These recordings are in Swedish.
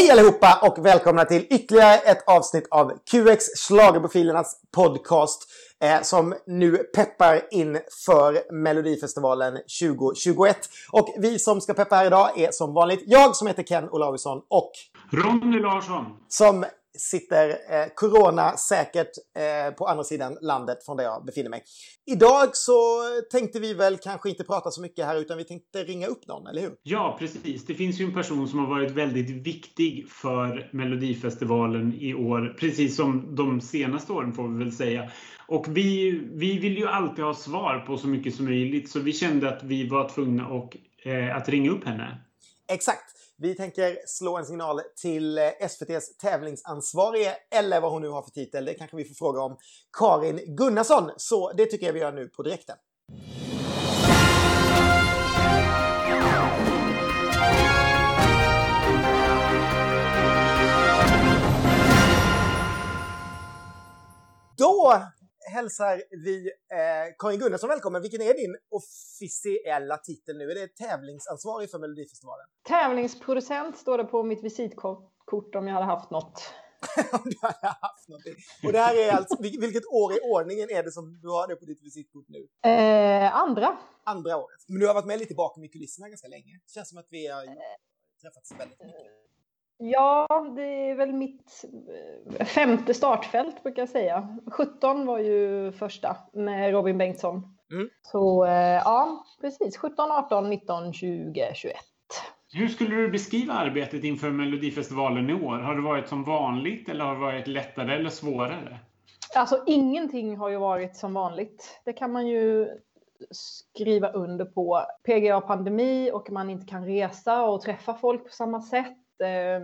Hej allihopa och välkomna till ytterligare ett avsnitt av QX Schlagerprofilernas podcast eh, som nu peppar in för Melodifestivalen 2021. Och vi som ska peppa här idag är som vanligt jag som heter Ken Olausson och Ronny Larsson. Som sitter eh, corona säkert eh, på andra sidan landet från där jag befinner mig. Idag så tänkte vi väl kanske inte prata så mycket här utan vi tänkte ringa upp någon, eller hur? Ja, precis. Det finns ju en person som har varit väldigt viktig för Melodifestivalen i år, precis som de senaste åren får vi väl säga. Och vi, vi vill ju alltid ha svar på så mycket som möjligt så vi kände att vi var tvungna och, eh, att ringa upp henne. Exakt. Vi tänker slå en signal till eh, SVTs tävlingsansvarige, eller vad hon nu har för titel. Det kanske vi får fråga om. Karin Gunnarsson. Så det tycker jag vi gör nu på direkten. Då hälsar vi eh, Karin Gunnarsson välkommen. Vilken är din officiella titel nu? Är det tävlingsansvarig för Melodifestivalen? Tävlingsproducent står det på mitt visitkort om jag hade haft något. om du hade haft någonting. Och det här är alltså, vilket år i ordningen är det som du har det på ditt visitkort nu? Eh, andra. Andra året. Men du har varit med lite bakom i kulisserna ganska länge. Det känns som att vi har träffats väldigt mycket. Ja, det är väl mitt eh, femte startfält brukar jag säga. 17 var ju första med Robin Bengtsson. Mm. Så eh, ja, precis. 17, 18, 19, 20, 21. Hur skulle du beskriva arbetet inför Melodifestivalen i år? Har det varit som vanligt eller har det varit lättare eller svårare? Alltså ingenting har ju varit som vanligt. Det kan man ju skriva under på. PGA-pandemi och man inte kan resa och träffa folk på samma sätt eh,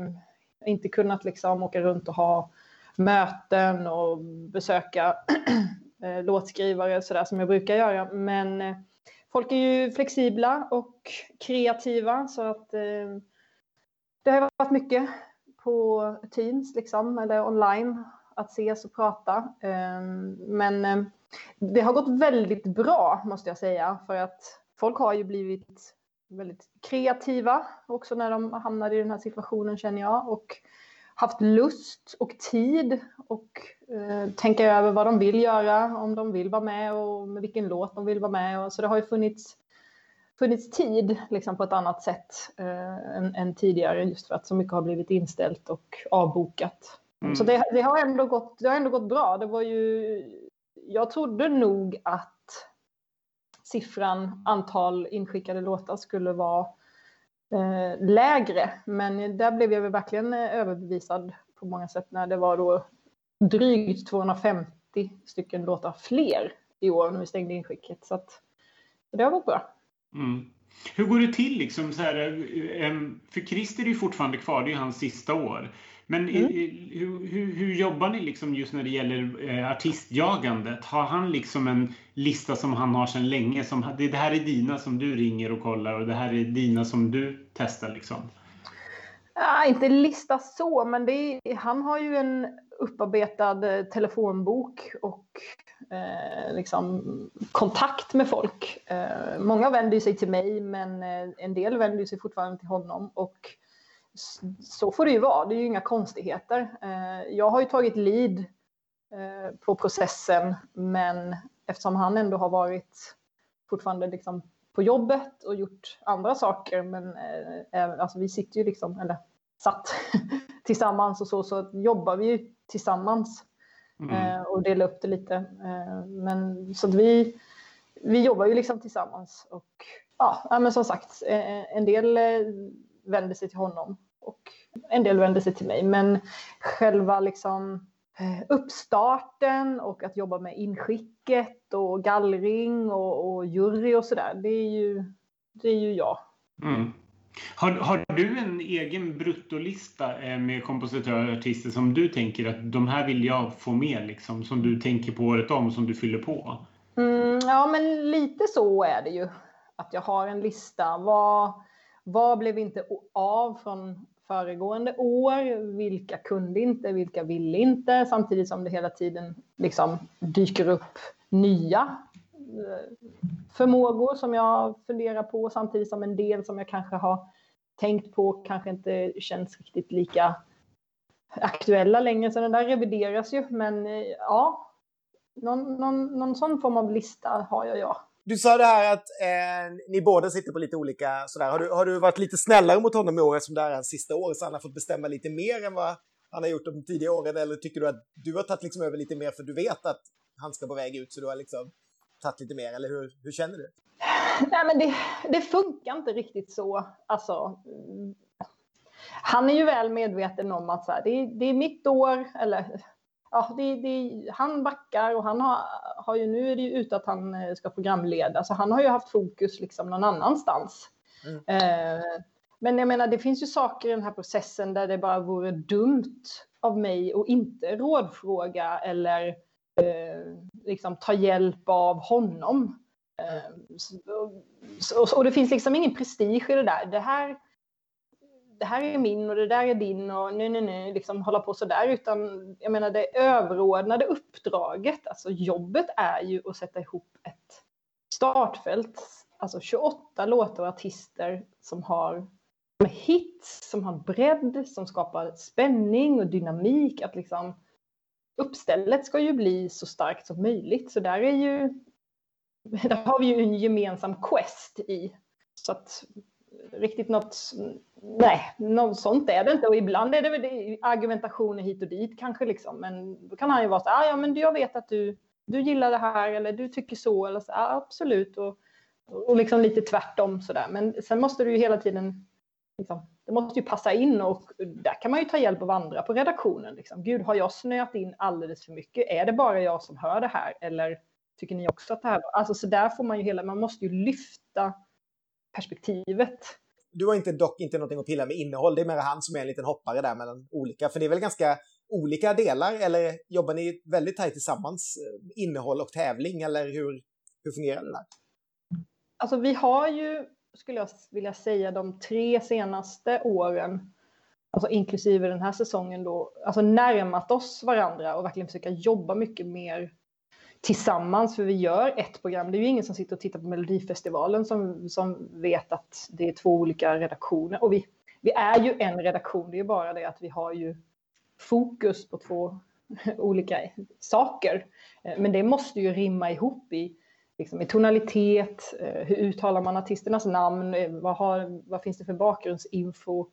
inte kunnat liksom åka runt och ha möten och besöka eh, låtskrivare sådär som jag brukar göra. Men eh, folk är ju flexibla och kreativa så att eh, det har varit mycket på Teams liksom, eller online att ses och prata. Eh, men eh, det har gått väldigt bra måste jag säga för att folk har ju blivit väldigt kreativa också när de hamnade i den här situationen känner jag och haft lust och tid och eh, tänka över vad de vill göra, om de vill vara med och med vilken låt de vill vara med. Och, så det har ju funnits, funnits tid liksom, på ett annat sätt eh, än, än, tidigare just för att så mycket har blivit inställt och avbokat. Mm. Så det, det, har ändå gått, det har ändå gått bra. Det var ju, jag trodde nog att siffran antal inskickade låtar skulle vara eh, lägre. Men där blev jag verkligen eh, överbevisad på många sätt när det var då drygt 250 stycken låtar fler i år när vi stängde inskicket. Så att det har gått bra. Mm. Hur går det till liksom så här, eh, eh, för Christer är ju fortfarande kvar, det är hans sista år. Men mm. hur, hur, hur, jobbar ni liksom just när det gäller eh, artistjagandet? Har han liksom en lista som han har sedan länge? Som, det, det här är dina som du ringer och kollar och det här är dina som du testar liksom? Ja, inte lista så, men är, han har ju en upparbetad eh, telefonbok och eh, liksom kontakt med folk. Eh, många vänder sig till mig, men eh, en del vänder sig fortfarande till honom. Och så får det ju vara, det är ju inga konstigheter. Eh, jag har ju tagit lid eh, på processen, men eftersom han ändå har varit fortfarande liksom på jobbet och gjort andra saker, men eh, alltså vi sitter ju liksom, eller satt tillsammans och så, så jobbar vi ju tillsammans mm. och delar upp det lite. Men så att vi, vi jobbar ju liksom tillsammans och ja, men som sagt, en del vänder sig till honom och en del vände sig till mig. Men själva liksom eh, uppstarten och att jobba med inskicket och gallring och, och jury och sådär, det är ju, det är ju jag. Mm. Har, har, du en egen bruttolista eh, med kompositörer och artister som du tänker att de här vill jag få med, liksom, som du tänker på året om, som du fyller på? Mm, ja, men lite så är det ju. Att jag har en lista. Vad, vad blev inte av från föregående år. Vilka kunde inte, vilka ville inte? Samtidigt som det hela tiden liksom dyker upp nya eh, förmågor som jag funderar på samtidigt som en del som jag kanske har tänkt på kanske inte känns riktigt lika aktuella längre, så den där revideras ju. Men eh, ja, någon, någon, någon sån form av lista har jag, ja. Du sa det här att eh, ni båda sitter på lite olika sådär. Har du, har du varit lite snällare mot honom i år eftersom det här är hans sista år så han har fått bestämma lite mer än vad han har gjort de tidigare åren? Eller tycker du att du har tagit liksom över lite mer för du vet att han ska på väg ut så du har liksom tagit lite mer? Eller hur, hur känner du? Nej, men det, det funkar inte riktigt så. Alltså, mm, han är ju väl medveten om att så här, det, det, är mitt år, eller ja, det, det, han backar och han har, har ju, nu är det ju ute att han eh, ska programleda, så han har ju haft fokus liksom någon annanstans. Mm. Eh, men jag menar, det finns ju saker i den här processen där det bara vore dumt av mig att inte rådfråga eller eh, liksom ta hjälp av honom. Eh, så, och det finns liksom ingen prestige i det där. Det här, det här är min och det där är din och nu, nu, nu, liksom hålla på sådär. Utan jag menar det överordnade uppdraget, alltså jobbet är ju att sätta ihop ett startfält. Alltså 28 låtar och artister som har hits, som har bredd, som skapar spänning och dynamik. Att liksom uppstället ska ju bli så starkt som möjligt. Så där är ju, där har vi ju en gemensam quest i. Så att riktigt något, nej, något sånt är det inte. Och ibland är det väl argumentationer hit och dit kanske liksom. Men då kan han ju vara så här, ah, ja men jag vet att du, du gillar det här eller du tycker så eller så, ah, absolut. Och, och liksom lite tvärtom sådär. Men sen måste du ju hela tiden, liksom, det måste ju passa in och där kan man ju ta hjälp av andra på redaktionen. Liksom. Gud, har jag snöat in alldeles för mycket? Är det bara jag som hör det här? Eller tycker ni också att det här, alltså så där får man ju hela, man måste ju lyfta perspektivet. Du har inte, dock inte någonting att pilla med innehåll, det är mer han som är en liten hoppare där mellan olika, för det är väl ganska olika delar, eller jobbar ni väldigt tajt tillsammans, eh, innehåll och tävling, eller hur, hur fungerar det där? Alltså vi har ju, skulle jag vilja säga, de tre senaste åren, alltså inklusive den här säsongen då, alltså närmat oss varandra och verkligen försöka jobba mycket mer tillsammans, för vi gör ett program. Det är ju ingen som sitter och tittar på Melodifestivalen som, som vet att det är två olika redaktioner. Och vi, vi är ju en redaktion, det är bara det att vi har ju fokus på två olika saker. Eh, men det måste ju rimma ihop i, liksom, i tonalitet, eh, hur uttalar man artisternas namn, eh, vad, har, vad finns det för bakgrundsinfo?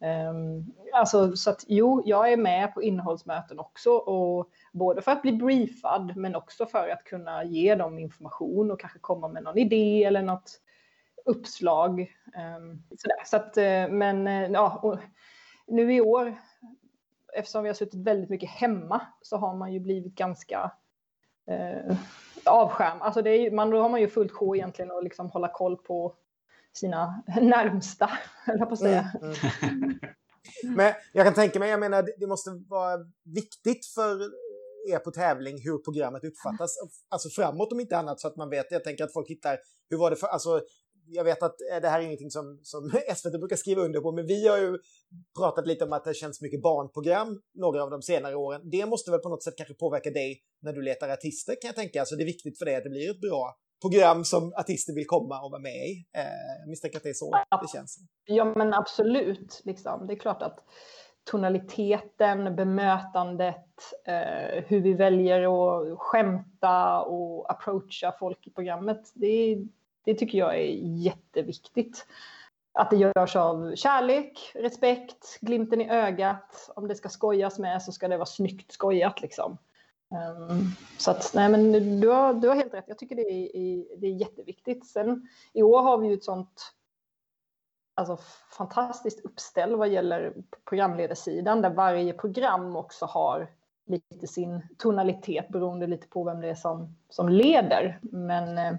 Um, alltså, så att jo, jag är med på innehållsmöten också och både för att bli briefad men också för att kunna ge dem information och kanske komma med någon idé eller något uppslag. Ehm, sådär. Så att, eh, men eh, ja, nu i år, eftersom vi har suttit väldigt mycket hemma, så har man ju blivit ganska eh, avskärmad. Alltså det är, man, då har man ju fullt sjå egentligen att liksom hålla koll på sina närmsta, höll jag på att säga. Mm, mm. Men jag kan tänka mig, jag menar, det måste vara viktigt för er på tävling hur programmet uppfattas, alltså framåt om inte annat, så att man vet, jag tänker att folk hittar, hur var det för, alltså jag vet att eh, det här är ingenting som, som SVT brukar skriva under på, men vi har ju pratat lite om att det känns mycket barnprogram några av de senare åren. Det måste väl på något sätt kanske påverka dig när du letar artister kan jag tänka. Alltså det är viktigt för dig att det blir ett bra program som artister vill komma och vara med i. Eh, jag misstänker att det är så det känns. Ja, men absolut. Liksom. Det är klart att tonaliteten, bemötandet, eh, hur vi väljer att skämta och approacha folk i programmet, det, det tycker jag är jätteviktigt. Att det görs av kärlek, respekt, glimten i ögat. Om det ska skojas med så ska det vara snyggt skojat liksom. Um, så att, nej men du har, du har helt rätt. Jag tycker det är, det är jätteviktigt. Sen i år har vi ju ett sånt alltså, fantastiskt uppställ vad gäller programledarsidan där varje program också har lite sin tonalitet beroende lite på vem det är som, som leder. Men, eh,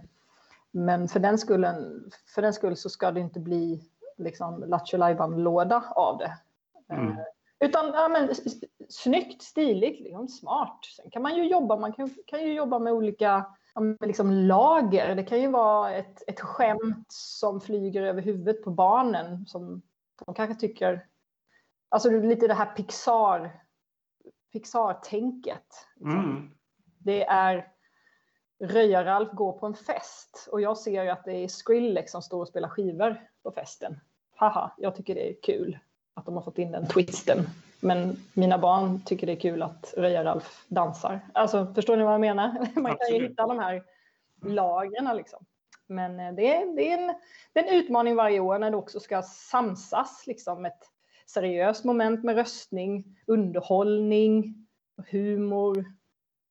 men för, den skullen, för den skull så ska det inte bli liksom Lattjo låda av det. Mm. Uh, utan ja, men, snyggt, stiligt, liksom, smart. Sen kan man ju jobba, man kan, kan ju jobba med olika liksom lager. Det kan ju vara ett, ett skämt som flyger över huvudet på barnen som de kanske tycker... Alltså lite det här Pixar, Pixar-tänket. Liksom. Mm. Det är Röja-Ralf går på en fest och jag ser ju att det är Skrillex som står och spelar skivor på festen. haha, jag tycker det är kul att de har fått in den twisten. Men mina barn tycker det är kul att Röja-Ralf dansar. Alltså, förstår ni vad jag menar? Man kan ju hitta de här lagren liksom. Men eh, det är, det, är en, det är en utmaning varje år när det också ska samsas liksom ett seriöst moment med röstning, underhållning, humor.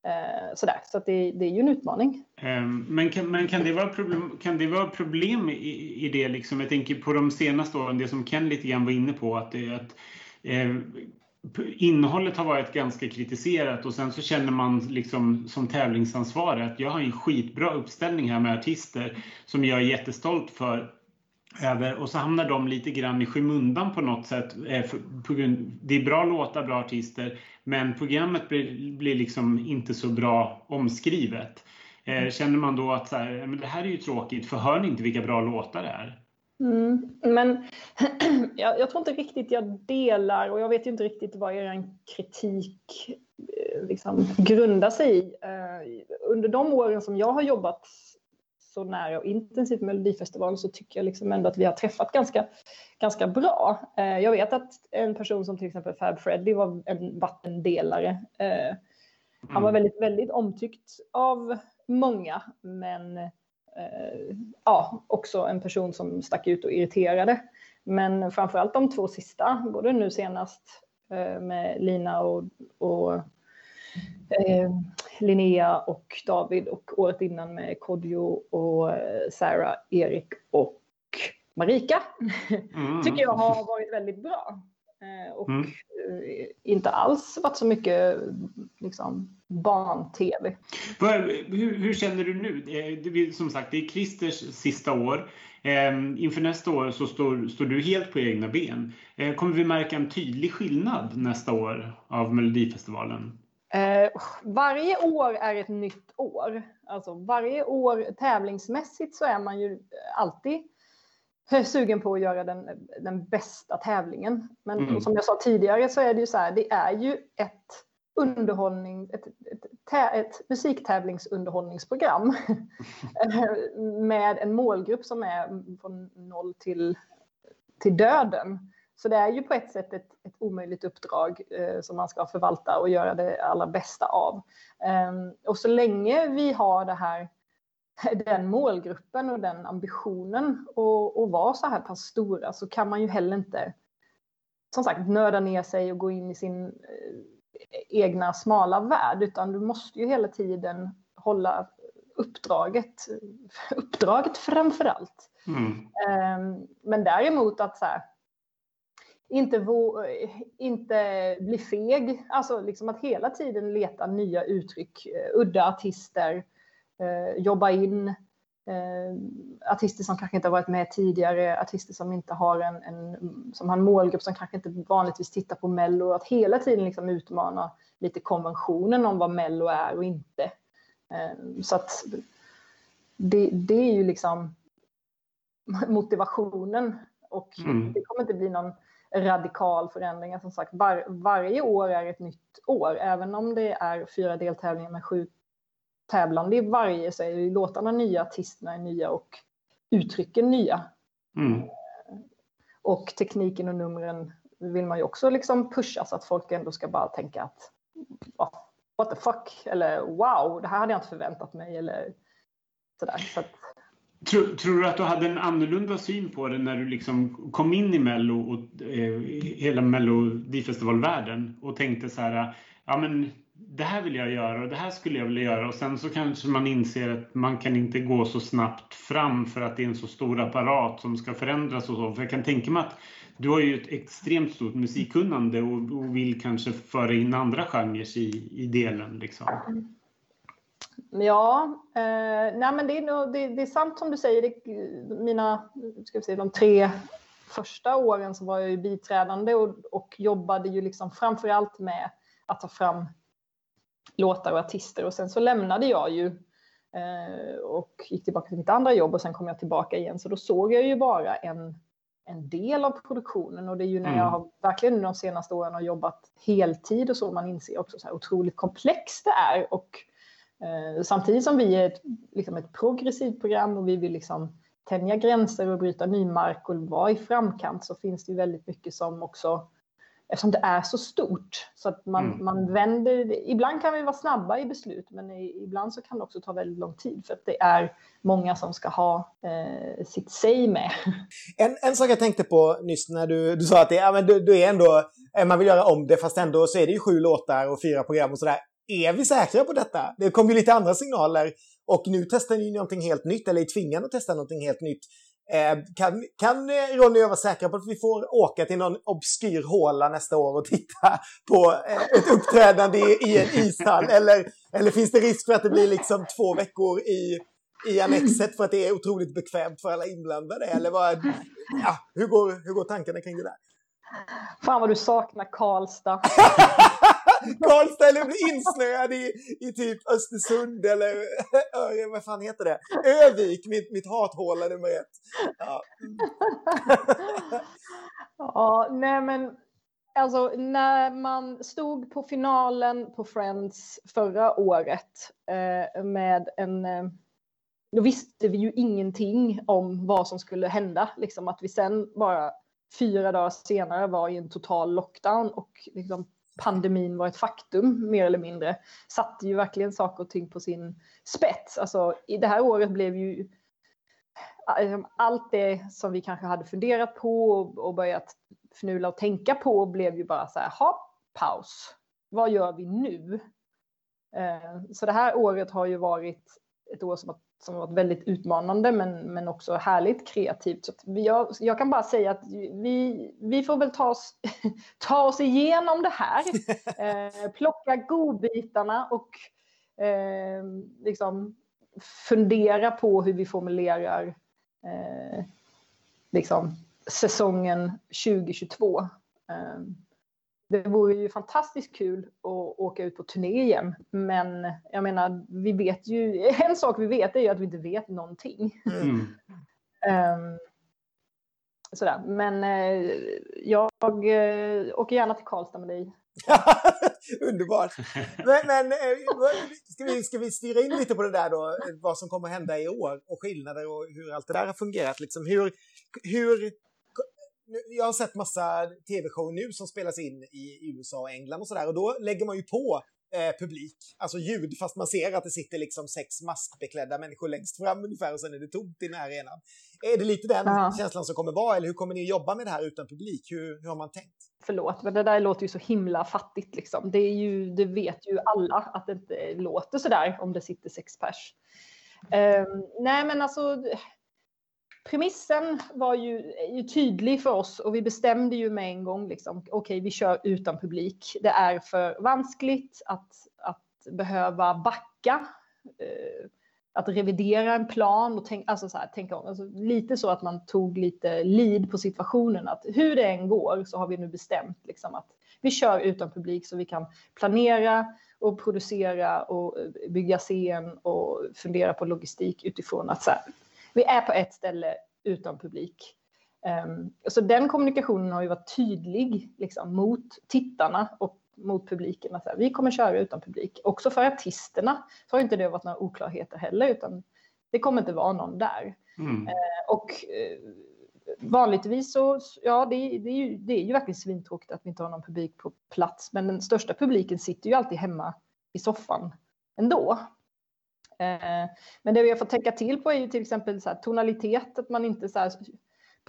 Eh, sådär. Så det, det, är ju en utmaning. Ehm, men kan, men kan det vara problem, kan det vara problem i, i det? Liksom? Jag tänker på de senaste åren, det som Ken lite grann var inne på. att, det, att eh, innehållet har varit ganska kritiserat och sen så känner man liksom som tävlingsansvarig att jag har en skitbra uppställning här med artister som jag är jättestolt för. Över, och så hamnar de lite grann i skymundan på något sätt. Eh, det är bra låtar, bra artister, men programmet blir, blir liksom inte så bra omskrivet. Eh, känner man då att så här, men det här är ju tråkigt, för hör ni inte vilka bra låtar det är? Mm, men jag, jag, tror inte riktigt jag delar och jag vet ju inte riktigt vad er kritik eh, liksom, grundar sig i. Under de åren som jag har jobbat så nära och intensivt Melodifestivalen så tycker jag liksom ändå att vi har träffat ganska, ganska bra. Uh, jag vet att en person som till exempel Fab Freddy var en vattendelare. Uh, han var mm. väldigt, väldigt omtyckt av många men Eh, ja, också en person som stack ut och irriterade. Men framförallt de två sista, både nu senast eh, med Lina och, och eh, Linnea och David och året innan med Kodjo och eh, Sarah, Erik och Marika. Mm. tycker jag har varit väldigt bra. Eh, och mm. inte alls varit så mycket liksom, barn-tv. Hur, hur, känner du nu? Det, som sagt, det är Christers sista år. Eh, inför nästa år så står, står, du helt på egna ben. Eh, kommer vi märka en tydlig skillnad nästa år av Melodifestivalen? Eh, varje år är ett nytt år. Alltså varje år tävlingsmässigt så är man ju alltid sugen på att göra den, den bästa tävlingen. Men mm. som jag sa tidigare så är det ju så här, det är ju ett underhållning, ett, ett, ett, musiktävlingsunderhållningsprogram med en målgrupp som är från noll till, till döden. Så det är ju på ett sätt ett, ett omöjligt uppdrag eh, som man ska förvalta och göra det allra bästa av. Um, och så länge vi har det här, den målgruppen och den ambitionen att vara så här pass stora så kan man ju heller inte som sagt nörda ner sig och gå in i sin eh, egna smala värld, utan du måste ju hela tiden hålla uppdraget, uppdraget framför allt. Mm. Ehm, men däremot att så här, inte, inte bli feg, alltså liksom att hela tiden leta nya uttryck, eh, udda artister, eh, jobba in eh, artister som kanske inte har varit med tidigare, artister som inte har en, en, som har en målgrupp som kanske inte vanligtvis tittar på Mello. Att hela tiden liksom utmana lite konventionen om vad Mello är och inte. Så att det, det är ju liksom motivationen och mm. det kommer inte bli någon radikal förändring. Som sagt, var, varje år är ett nytt år, även om det är fyra deltävlingar med sju tävlande i varje så är ju låtarna nya, artisterna är nya och uttrycken nya. Mm. Och tekniken och numren vill man ju också liksom pusha så att folk ändå ska bara tänka att what the fuck eller wow, det här hade jag inte förväntat mig eller sådär. Så att... Tror, tror, du att du hade en annorlunda syn på det när du liksom kom in i Mello och eh, hela Melodifestivalvärlden och tänkte så här, ja men det här vill jag göra och det här skulle jag vilja göra och sen så kanske man inser att man kan inte gå så snabbt fram för att det är en så stor apparat som ska förändras och så. För jag kan tänka mig att du har ju ett extremt stort musikkunnande och, och vill kanske föra in andra genrer i, i delen liksom. Mm. Ja, eh, nej men det är, nog, det, det, är sant som du säger. Det, mina, ska vi säga, de tre första åren så var jag ju biträdande och, och jobbade ju liksom framför med att ta fram låtar och artister och sen så lämnade jag ju eh, och gick tillbaka till mitt andra jobb och sen kom jag tillbaka igen så då såg jag ju bara en, en del av produktionen och det är ju när jag mm. har verkligen de senaste åren har jobbat heltid och så man inser också så här otroligt komplext det är och samtidigt som vi är ett, liksom ett progressivt program och vi vill liksom tänja gränser och bryta ny mark och vara i framkant så finns det ju väldigt mycket som också eftersom det är så stort. Så att man, mm. man vänder, ibland kan vi vara snabba i beslut men ibland så kan det också ta väldigt lång tid för att det är många som ska ha eh, sitt säg med. En, en sak jag tänkte på nyss när du, du sa att det, ja, men du, du är ändå, eh, man vill göra om det fast ändå så är det ju sju låtar och fyra program och sådär. Är vi säkra på detta? Det kom ju lite andra signaler och nu testar ni någonting helt nytt eller är tvingade att testa någonting helt nytt. Eh, kan, kan Ronny och jag vara säkra på att vi får åka till någon obskyr håla nästa år och titta på eh, ett uppträdande i, i en ishall? Eller, eller finns det risk för att det blir liksom två veckor i, i annexet för att det är otroligt bekvämt för alla inblandade? Eller vad, ja, hur, går, hur går tankarna kring det där? Fan vad du saknar Karlstad. Karlstad eller blir insnöad i, i typ Östersund eller vad fan heter det? Övik, mitt, mitt hathåla nummer ett. Ja. ja, nej men alltså när man stod på finalen på Friends förra året eh, med en eh, då visste vi ju ingenting om vad som skulle hända. Liksom att vi sen bara fyra dagar senare var i en total lockdown och liksom pandemin var ett faktum mer eller mindre satte ju verkligen saker och ting på sin spets. Alltså, i det här året blev ju eh, allt det som vi kanske hade funderat på och börjat fnula och tänka på blev ju bara så här, ha paus. Vad gör vi nu? Eh, så det här året har ju varit ett år som har som har varit väldigt utmanande men, men också härligt kreativt. Så jag, jag kan bara säga att vi, vi får väl ta oss, ta oss igenom det här, eh, plocka godbitarna och eh, liksom fundera på hur vi formulerar eh, liksom, säsongen 2022. Eh, det vore ju fantastiskt kul att åka ut på turné igen. Men jag menar, vi vet ju, en sak vi vet är ju att vi inte vet någonting. Mm. um, sådär. Men uh, jag uh, åker gärna till Karlstad med dig. Underbart! Men, men uh, ska, vi, ska vi styra in lite på det där då, vad som kommer hända i år och skillnader och hur allt det där har fungerat? Liksom, hur, hur jag har sett massa tv-show nu som spelas in i USA och England och sådär och då lägger man ju på eh, publik, alltså ljud, fast man ser att det sitter liksom sex maskbeklädda människor längst fram ungefär och sen är det tomt i den här arenan. Är det lite den ja. känslan som kommer vara eller hur kommer ni jobba med det här utan publik? Hur, hur har man tänkt? Förlåt, men det där låter ju så himla fattigt liksom. Det, är ju, det vet ju alla att det inte låter sådär om det sitter sex pers. Um, nej men alltså premissen var ju, ju, tydlig för oss och vi bestämde ju med en gång liksom, okej, okay, vi kör utan publik. Det är för vanskligt att, att behöva backa, eh, att revidera en plan och tänk, alltså så här, tänka om. Alltså, lite så att man tog lite lead på situationen, att hur det än går så har vi nu bestämt liksom, att vi kör utan publik så vi kan planera och producera och eh, bygga scen och fundera på logistik utifrån att så här, vi är på ett ställe utan publik. Um, så den kommunikationen har ju varit tydlig liksom, mot tittarna och mot publiken. Att vi kommer köra utan publik. Också för artisterna så har inte det varit några oklarheter heller, utan det kommer inte vara någon där. Mm. Uh, och uh, vanligtvis så, ja, det, det, är ju, det är ju verkligen svintråkigt att vi inte har någon publik på plats, men den största publiken sitter ju alltid hemma i soffan ändå. Eh, men det vi har fått tänka till på är ju till exempel så här, tonalitet, att man inte så här,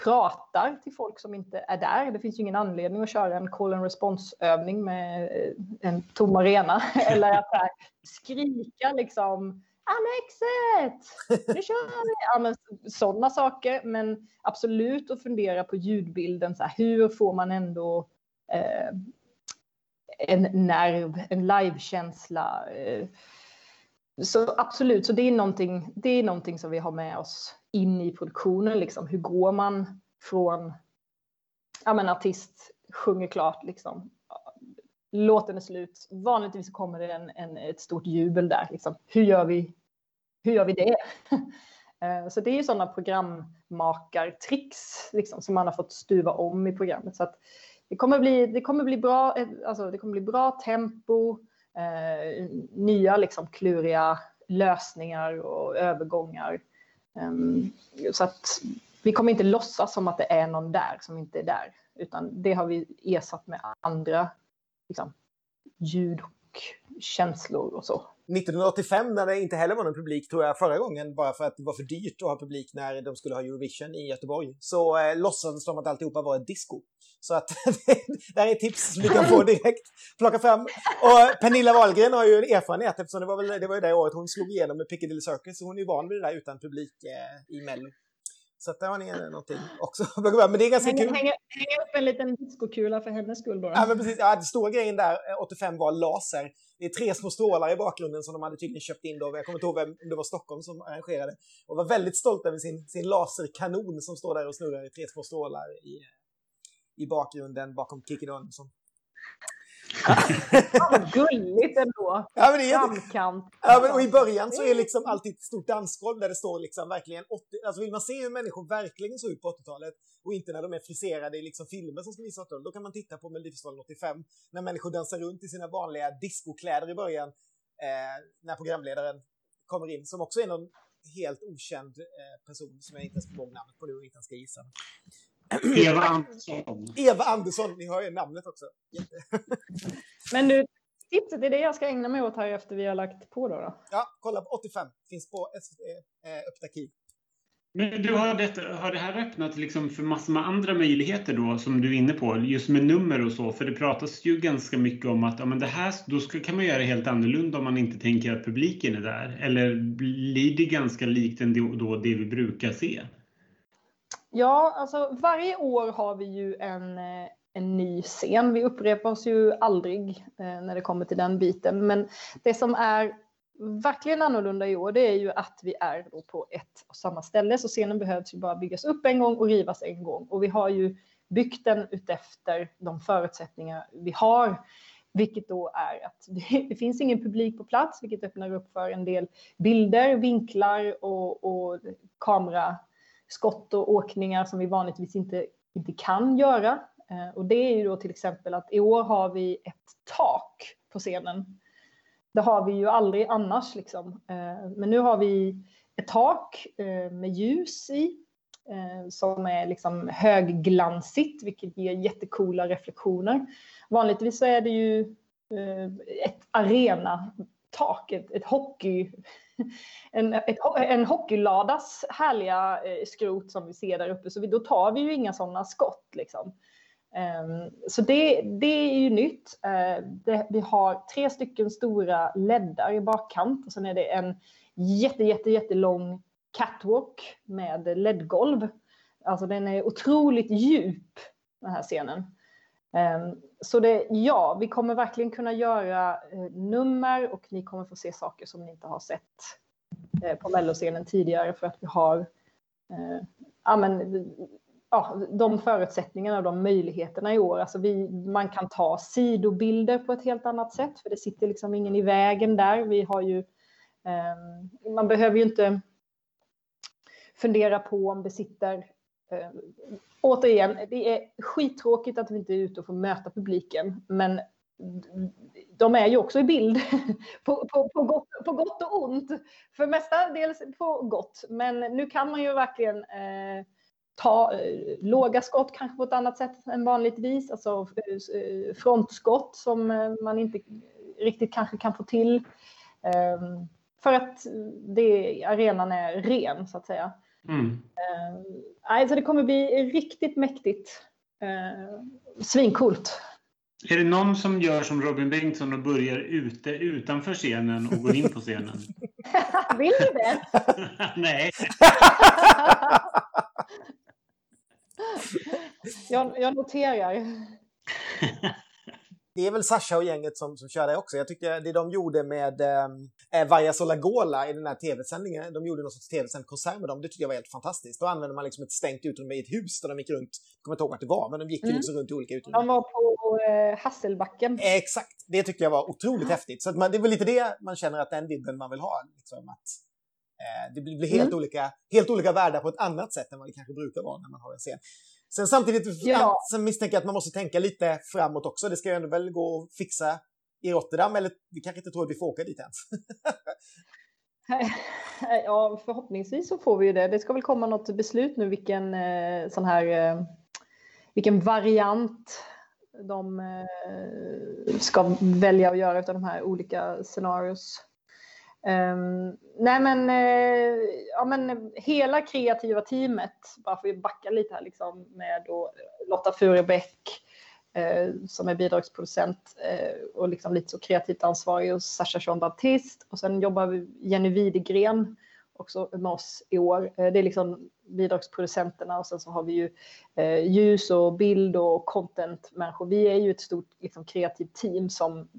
pratar till folk som inte är där. Det finns ju ingen anledning att köra en call and response-övning med eh, en tom arena eller att här, skrika liksom Annexet! Nu kör vi! Ja, men, sådana saker. Men absolut att fundera på ljudbilden. Så här, hur får man ändå eh, en nerv, en livekänsla? Eh, så absolut, så det är, någonting, det är någonting som vi har med oss in i produktionen. Liksom. Hur går man från ja, men artist sjunger klart, liksom. låten är slut. Vanligtvis kommer det en, en, ett stort jubel där. Liksom. Hur, gör vi, hur gör vi det? Eh, så det är ju sådana programmakartricks liksom, som man har fått stuva om i programmet. Så att det, kommer bli, det, kommer bli bra, eh, alltså, det kommer bli bra tempo, eh, nya liksom, kluriga lösningar och övergångar. Um, så att vi kommer inte låtsas som att det är någon där som inte är där, utan det har vi ersatt med andra liksom, ljud och känslor och så. 1985 när det inte heller var någon publik tror jag förra gången bara för att det var för dyrt att ha publik när de skulle ha Eurovision i Göteborg så eh, låtsades de att alltihopa var ett disco. Så att det här är tips som du kan få direkt. Plocka fram. Och Pernilla Wahlgren har ju en erfarenhet eftersom det var, väl, det var ju det året hon slog igenom med Piccadilly Circus så hon är ju van vid det där utan publik eh, i Mello. Så att där har ni någonting också. Men det är ganska hänga, kul. Hänga, hänga upp en liten diskokula för hennes skull bara. Ja, men precis. Ja, stora grejen där, 85, var laser. Det är tre små strålar i bakgrunden som de hade tydligen köpt in då. Jag kommer inte ihåg om det var Stockholm som arrangerade. Och var väldigt stolt över sin, sin laserkanon som står där och snurrar i tre små strålar i, i bakgrunden bakom Kikki Danielsson. Vad gulligt ändå. Ja, men det är Framkant. Ja, men, och i början så är liksom alltid ett stort dansgolv där det står liksom verkligen 80, alltså vill man se hur människor verkligen såg ut på 80-talet och inte när de är friserade i liksom filmer som ska visa 80 då kan man titta på Melodifestivalen 85 när människor dansar runt i sina vanliga discokläder i början eh, när programledaren kommer in som också är någon helt okänd eh, person som jag inte ens kommer ihåg namnet på nu och inte ens ska gissa. Eva Andersson. Eva Andersson, ni hör ju namnet också. Men nu, tipset är det jag ska ägna mig åt här efter vi har lagt på då. då. Ja, kolla på 85. Finns på SVT eh, Öppet arkiv. Men du, har, det, har det här öppnat liksom för massor med andra möjligheter då som du är inne på, just med nummer och så? För det pratas ju ganska mycket om att ja, men det här, då ska, kan man göra helt annorlunda om man inte tänker att publiken är där. Eller blir det ganska likt ändå det vi brukar se? Ja, alltså varje år har vi ju en, eh, en ny scen. Vi upprepar oss ju aldrig eh, när det kommer till den biten. Men det som är verkligen annorlunda i år, det är ju att vi är då på ett och samma ställe. Så scenen behövs ju bara byggas upp en gång och rivas en gång. Och vi har ju byggt den utefter de förutsättningar vi har. Vilket då är att det finns ingen publik på plats, vilket öppnar upp för en del bilder, vinklar och, och skott och åkningar som vi vanligtvis inte, inte kan göra. Eh, och det är ju då till exempel att i år har vi ett tak på scenen det har vi ju aldrig annars. Liksom. Eh, men nu har vi ett tak eh, med ljus i som är liksom högglansigt, vilket ger jättekola reflektioner. Vanligtvis så är det ju ett arenatak, ett, ett hockey, en, ett, en hockeyladas härliga eh, skrot som vi ser där uppe, så vi, då tar vi ju inga sådana skott. Liksom. Ehm, så det, det är ju nytt. Eh, det, vi har tre stycken stora leddar i bakkant och sen är det en jätte, jätte, jättelång catwalk med ledgolv. Alltså den är otroligt djup, den här scenen. Ehm, så det, ja, vi kommer verkligen kunna göra eh, nummer och ni kommer få se saker som ni inte har sett eh, på melloscenen tidigare för att vi har eh, ja, men, ja, de förutsättningarna och de möjligheterna i år. Alltså vi, man kan ta sidobilder på ett helt annat sätt, för det sitter liksom ingen i vägen där. Vi har ju, eh, man behöver ju inte fundera på om det sitter eh, återigen, det är skittråkigt att vi inte är ute och får möta publiken, men de är ju också i bild på, på, på, gott, på gott och ont. För mestadels på gott, men nu kan man ju verkligen eh, ta eh, låga skott kanske på ett annat sätt än vanligtvis, alltså eh, frontskott som eh, man inte riktigt kanske kan få till. Eh, för att det, arenan är ren så att säga. Mm. alltså det kommer bli riktigt mäktigt. Eh, svinkult. Är det någon som gör som Robin Bengtsson och börjar ute utanför scenen och går in på scenen? Vill du det? Nej. jag, jag noterar. Det är väl Sasha och gänget som, som kör det också. Jag tycker det de gjorde med eh, Vaja Solagola i den här tv-sändningen, de gjorde någon sorts tv-sänd konsert med dem, det tycker jag var helt fantastiskt. Då använde man liksom ett stängt utrymme i ett hus där de gick runt, jag kommer inte ihåg vart det var, men de gick mm. liksom runt i olika utrymmen. De var på eh, Hasselbacken. exakt, det tyckte jag var otroligt mm. häftigt. Så man, det är väl lite det man känner att den vibben man vill ha. Liksom, att, eh, det blir, blir helt, mm. olika, helt olika världar på ett annat sätt än vad det kanske brukar vara när man har en scen. Sen samtidigt ja. sen misstänker jag att man måste tänka lite framåt också. Det ska ju ändå väl gå att fixa i Rotterdam, eller vi kanske inte tror att vi får åka dit ens. Ja, förhoppningsvis så får vi ju det. Det ska väl komma något beslut nu vilken eh, sån här eh, vilken variant de eh, ska välja att göra av de här olika scenarios. Um, nej men, eh, ja, men hela kreativa teamet, bara för att backa lite här liksom, med då Lotta Furebäck Eh, som är bidragsproducent eh, och liksom lite så kreativt ansvarig och Sasha Jean Baptiste och sen jobbar vi Jenny Widegren också med oss i år. Eh, det är liksom bidragsproducenterna och sen så har vi ju ljus och bild och content-människor. Vi är ju ett stort liksom, kreativt team som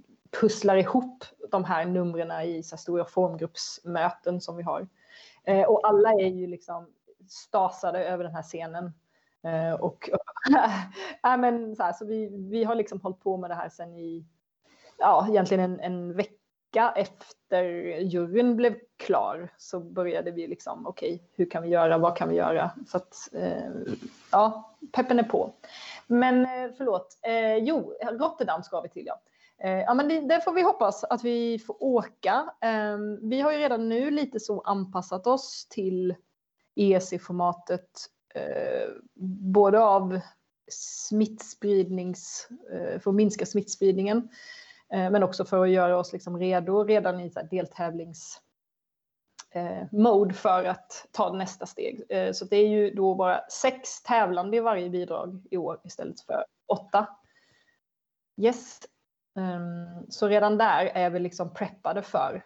pusslar ihop de här numren i så här stora formgruppsmöten som vi har. Eh, och alla är ju liksom stasade över den här scenen. Eh, och äh, men, så, här, så vi, vi har liksom hållit på med det här sen i, ja, egentligen en, en vecka efter juryn blev klar så började vi liksom, okej, okay, hur kan vi göra, vad kan vi göra? Så att, eh, ja, peppen är på. Men eh, förlåt, eh, jo, Rotterdam ska vi till ja. Eh, ja, men det, det, får vi hoppas att vi får åka. Ehm, vi har ju redan nu lite så anpassat oss till ESC-formatet, Eh, både av smittspridnings, eh, för att minska smittspridningen, eh, men också för att göra oss liksom redo redan i deltävlingsmode. Eh, för att ta nästa steg. Så det är ju då bara sex tävlande i varje bidrag i år istället för åtta. Yes, ehm, så redan där är vi liksom preppade för.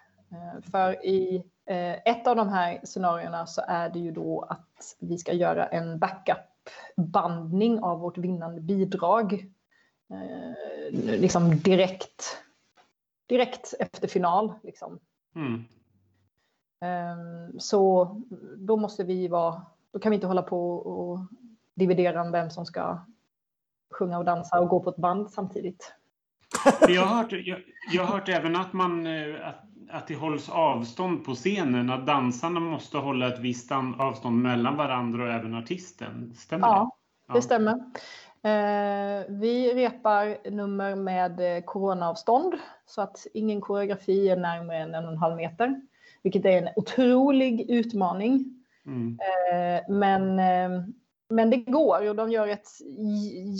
För i ett av de här scenarierna så är det ju då att vi ska göra en backup-bandning av vårt vinnande bidrag. Ehm, liksom direkt, direkt efter final. Liksom. Mm. Så då måste vi vara, då kan vi inte hålla på och dividera om vem som ska sjunga och dansa och gå på ett band samtidigt. Jag har hört, jag, jag har hört även att, man, eh, att, att det hålls avstånd på scenen. Att dansarna måste hålla ett visst avstånd mellan varandra och även artisten. Stämmer ja, det? det stämmer. Eh, vi repar nummer med eh, coronaavstånd så att ingen koreografi är närmare än en och en halv meter. Vilket är en otrolig utmaning. Mm. Eh, men, eh, men det går och de gör ett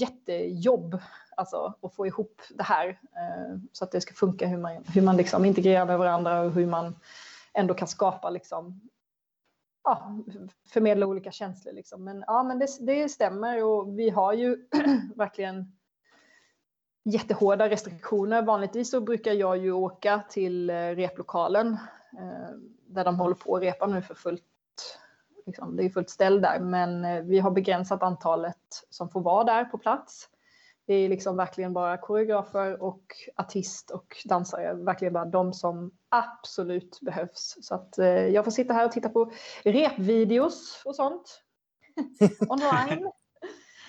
jättejobb alltså att få ihop det här eh, så att det ska funka hur man, hur man liksom integrerar med varandra och hur man ändå kan skapa liksom ja, förmedla olika känslor. Liksom. Men ja, men det, det stämmer och vi har ju verkligen jättehårda restriktioner. Vanligtvis så brukar jag ju åka till eh, replokalen eh, där de håller på att repa nu för fullt. Liksom, det är fullt ställ där, men eh, vi har begränsat antalet som får vara där på plats. Det är liksom verkligen bara koreografer och artist och dansare, verkligen bara de som absolut behövs. Så att eh, jag får sitta här och titta på repvideos och sånt online.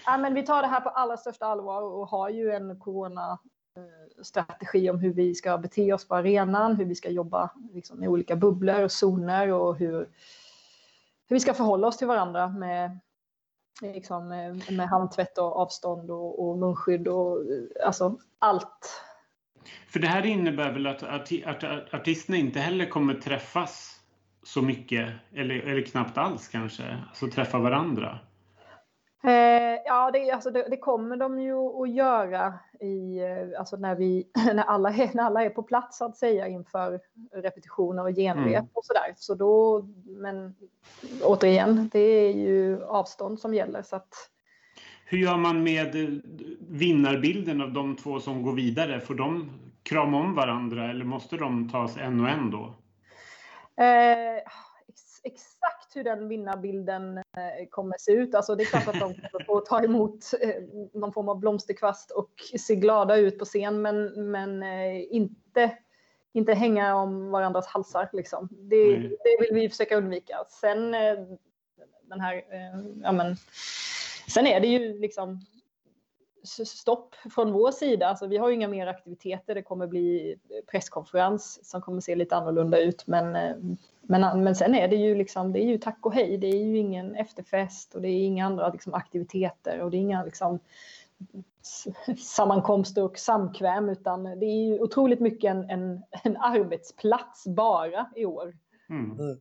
ja, men vi tar det här på allra största allvar och har ju en corona strategi om hur vi ska bete oss på arenan, hur vi ska jobba liksom, med olika bubblor och zoner och hur, hur vi ska förhålla oss till varandra med liksom, eh, med handtvätt och avstånd och, och munskydd och eh, alltså allt. För det här innebär väl att, att, att artisterna inte heller kommer träffas så mycket eller, eller knappt alls kanske, alltså träffa varandra? Eh, ja, det, alltså det, det, kommer de ju att göra i, eh, alltså när, vi, när, alla är, när alla är på plats så att säga inför repetitioner och genrep mm. och sådär. Så då, men återigen, det är ju avstånd som gäller. Så att... Hur gör man med eh, vinnarbilden av de två som går vidare? Får de krama om varandra eller måste de tas en och en då? Eh, exakt hur den vinnarbilden eh, kommer se ut. Alltså det är klart att de kommer få ta emot eh, någon form av blomsterkvast och se glada ut på scen, men, men eh, inte, inte hänga om varandras halsar. Liksom. Det, mm. det vill vi försöka undvika. Sen, den här, ja, men, sen är det ju liksom stopp från vår sida. Alltså, vi har inga mer aktiviteter. Det kommer bli presskonferens som kommer se lite annorlunda ut. Men, men, men sen är det ju liksom, det är ju tack och hej. Det är ju ingen efterfest och det är inga andra liksom, aktiviteter och det är inga liksom, sammankomster och samkväm utan det är ju otroligt mycket en, en, en arbetsplats bara i år. Mm. Mm.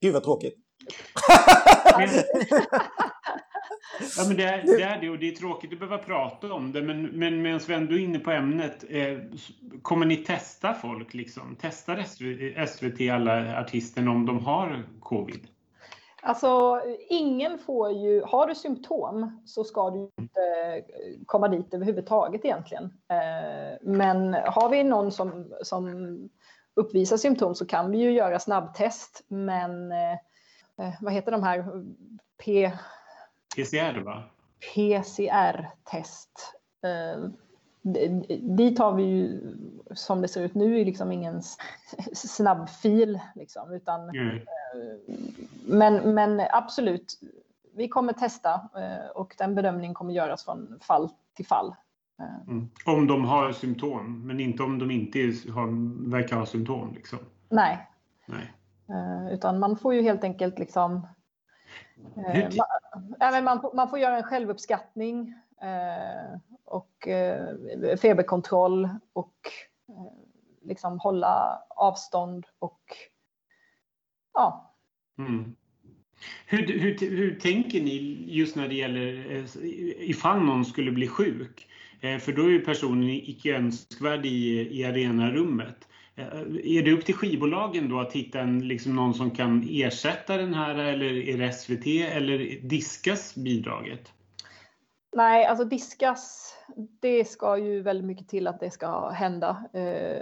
Gud vad tråkigt. ja, men det, är, det är det och det är tråkigt att behöva prata om det. Men, men medan vi ändå är inne på ämnet. Eh, kommer ni testa folk? Liksom? Testar SVT alla artister om de har covid? Alltså, ingen får ju... Har du symptom så ska du inte komma dit överhuvudtaget egentligen. Eh, men har vi någon som, som uppvisar symptom så kan vi ju göra snabbtest. Men eh, eh, vad heter de här? P... PCR, va? PCR-test. Dit har vi ju, som det ser ut nu, liksom ingen snabbfil. Liksom, utan, mm. men, men absolut, vi kommer testa eh, och den bedömningen kommer göras från fall till fall. Eh. Mm. Om de har symptom, men inte om de inte har, verkar ha symptom? Liksom. Nej. Nej. Eh, utan man får ju helt enkelt liksom... Man, man, man får göra en självuppskattning eh, och eh, feberkontroll och eh, liksom hålla avstånd och ja. Mm. Hur, hur, hur tänker ni just när det gäller ifall någon skulle bli sjuk? För då är ju personen icke önskvärd i, i arenarummet. Eh, är det upp till skivbolagen då att hitta en, liksom någon som kan ersätta den här eller är det SVT eller diskas bidraget? Nej, alltså diskas, det ska ju väldigt mycket till att det ska hända.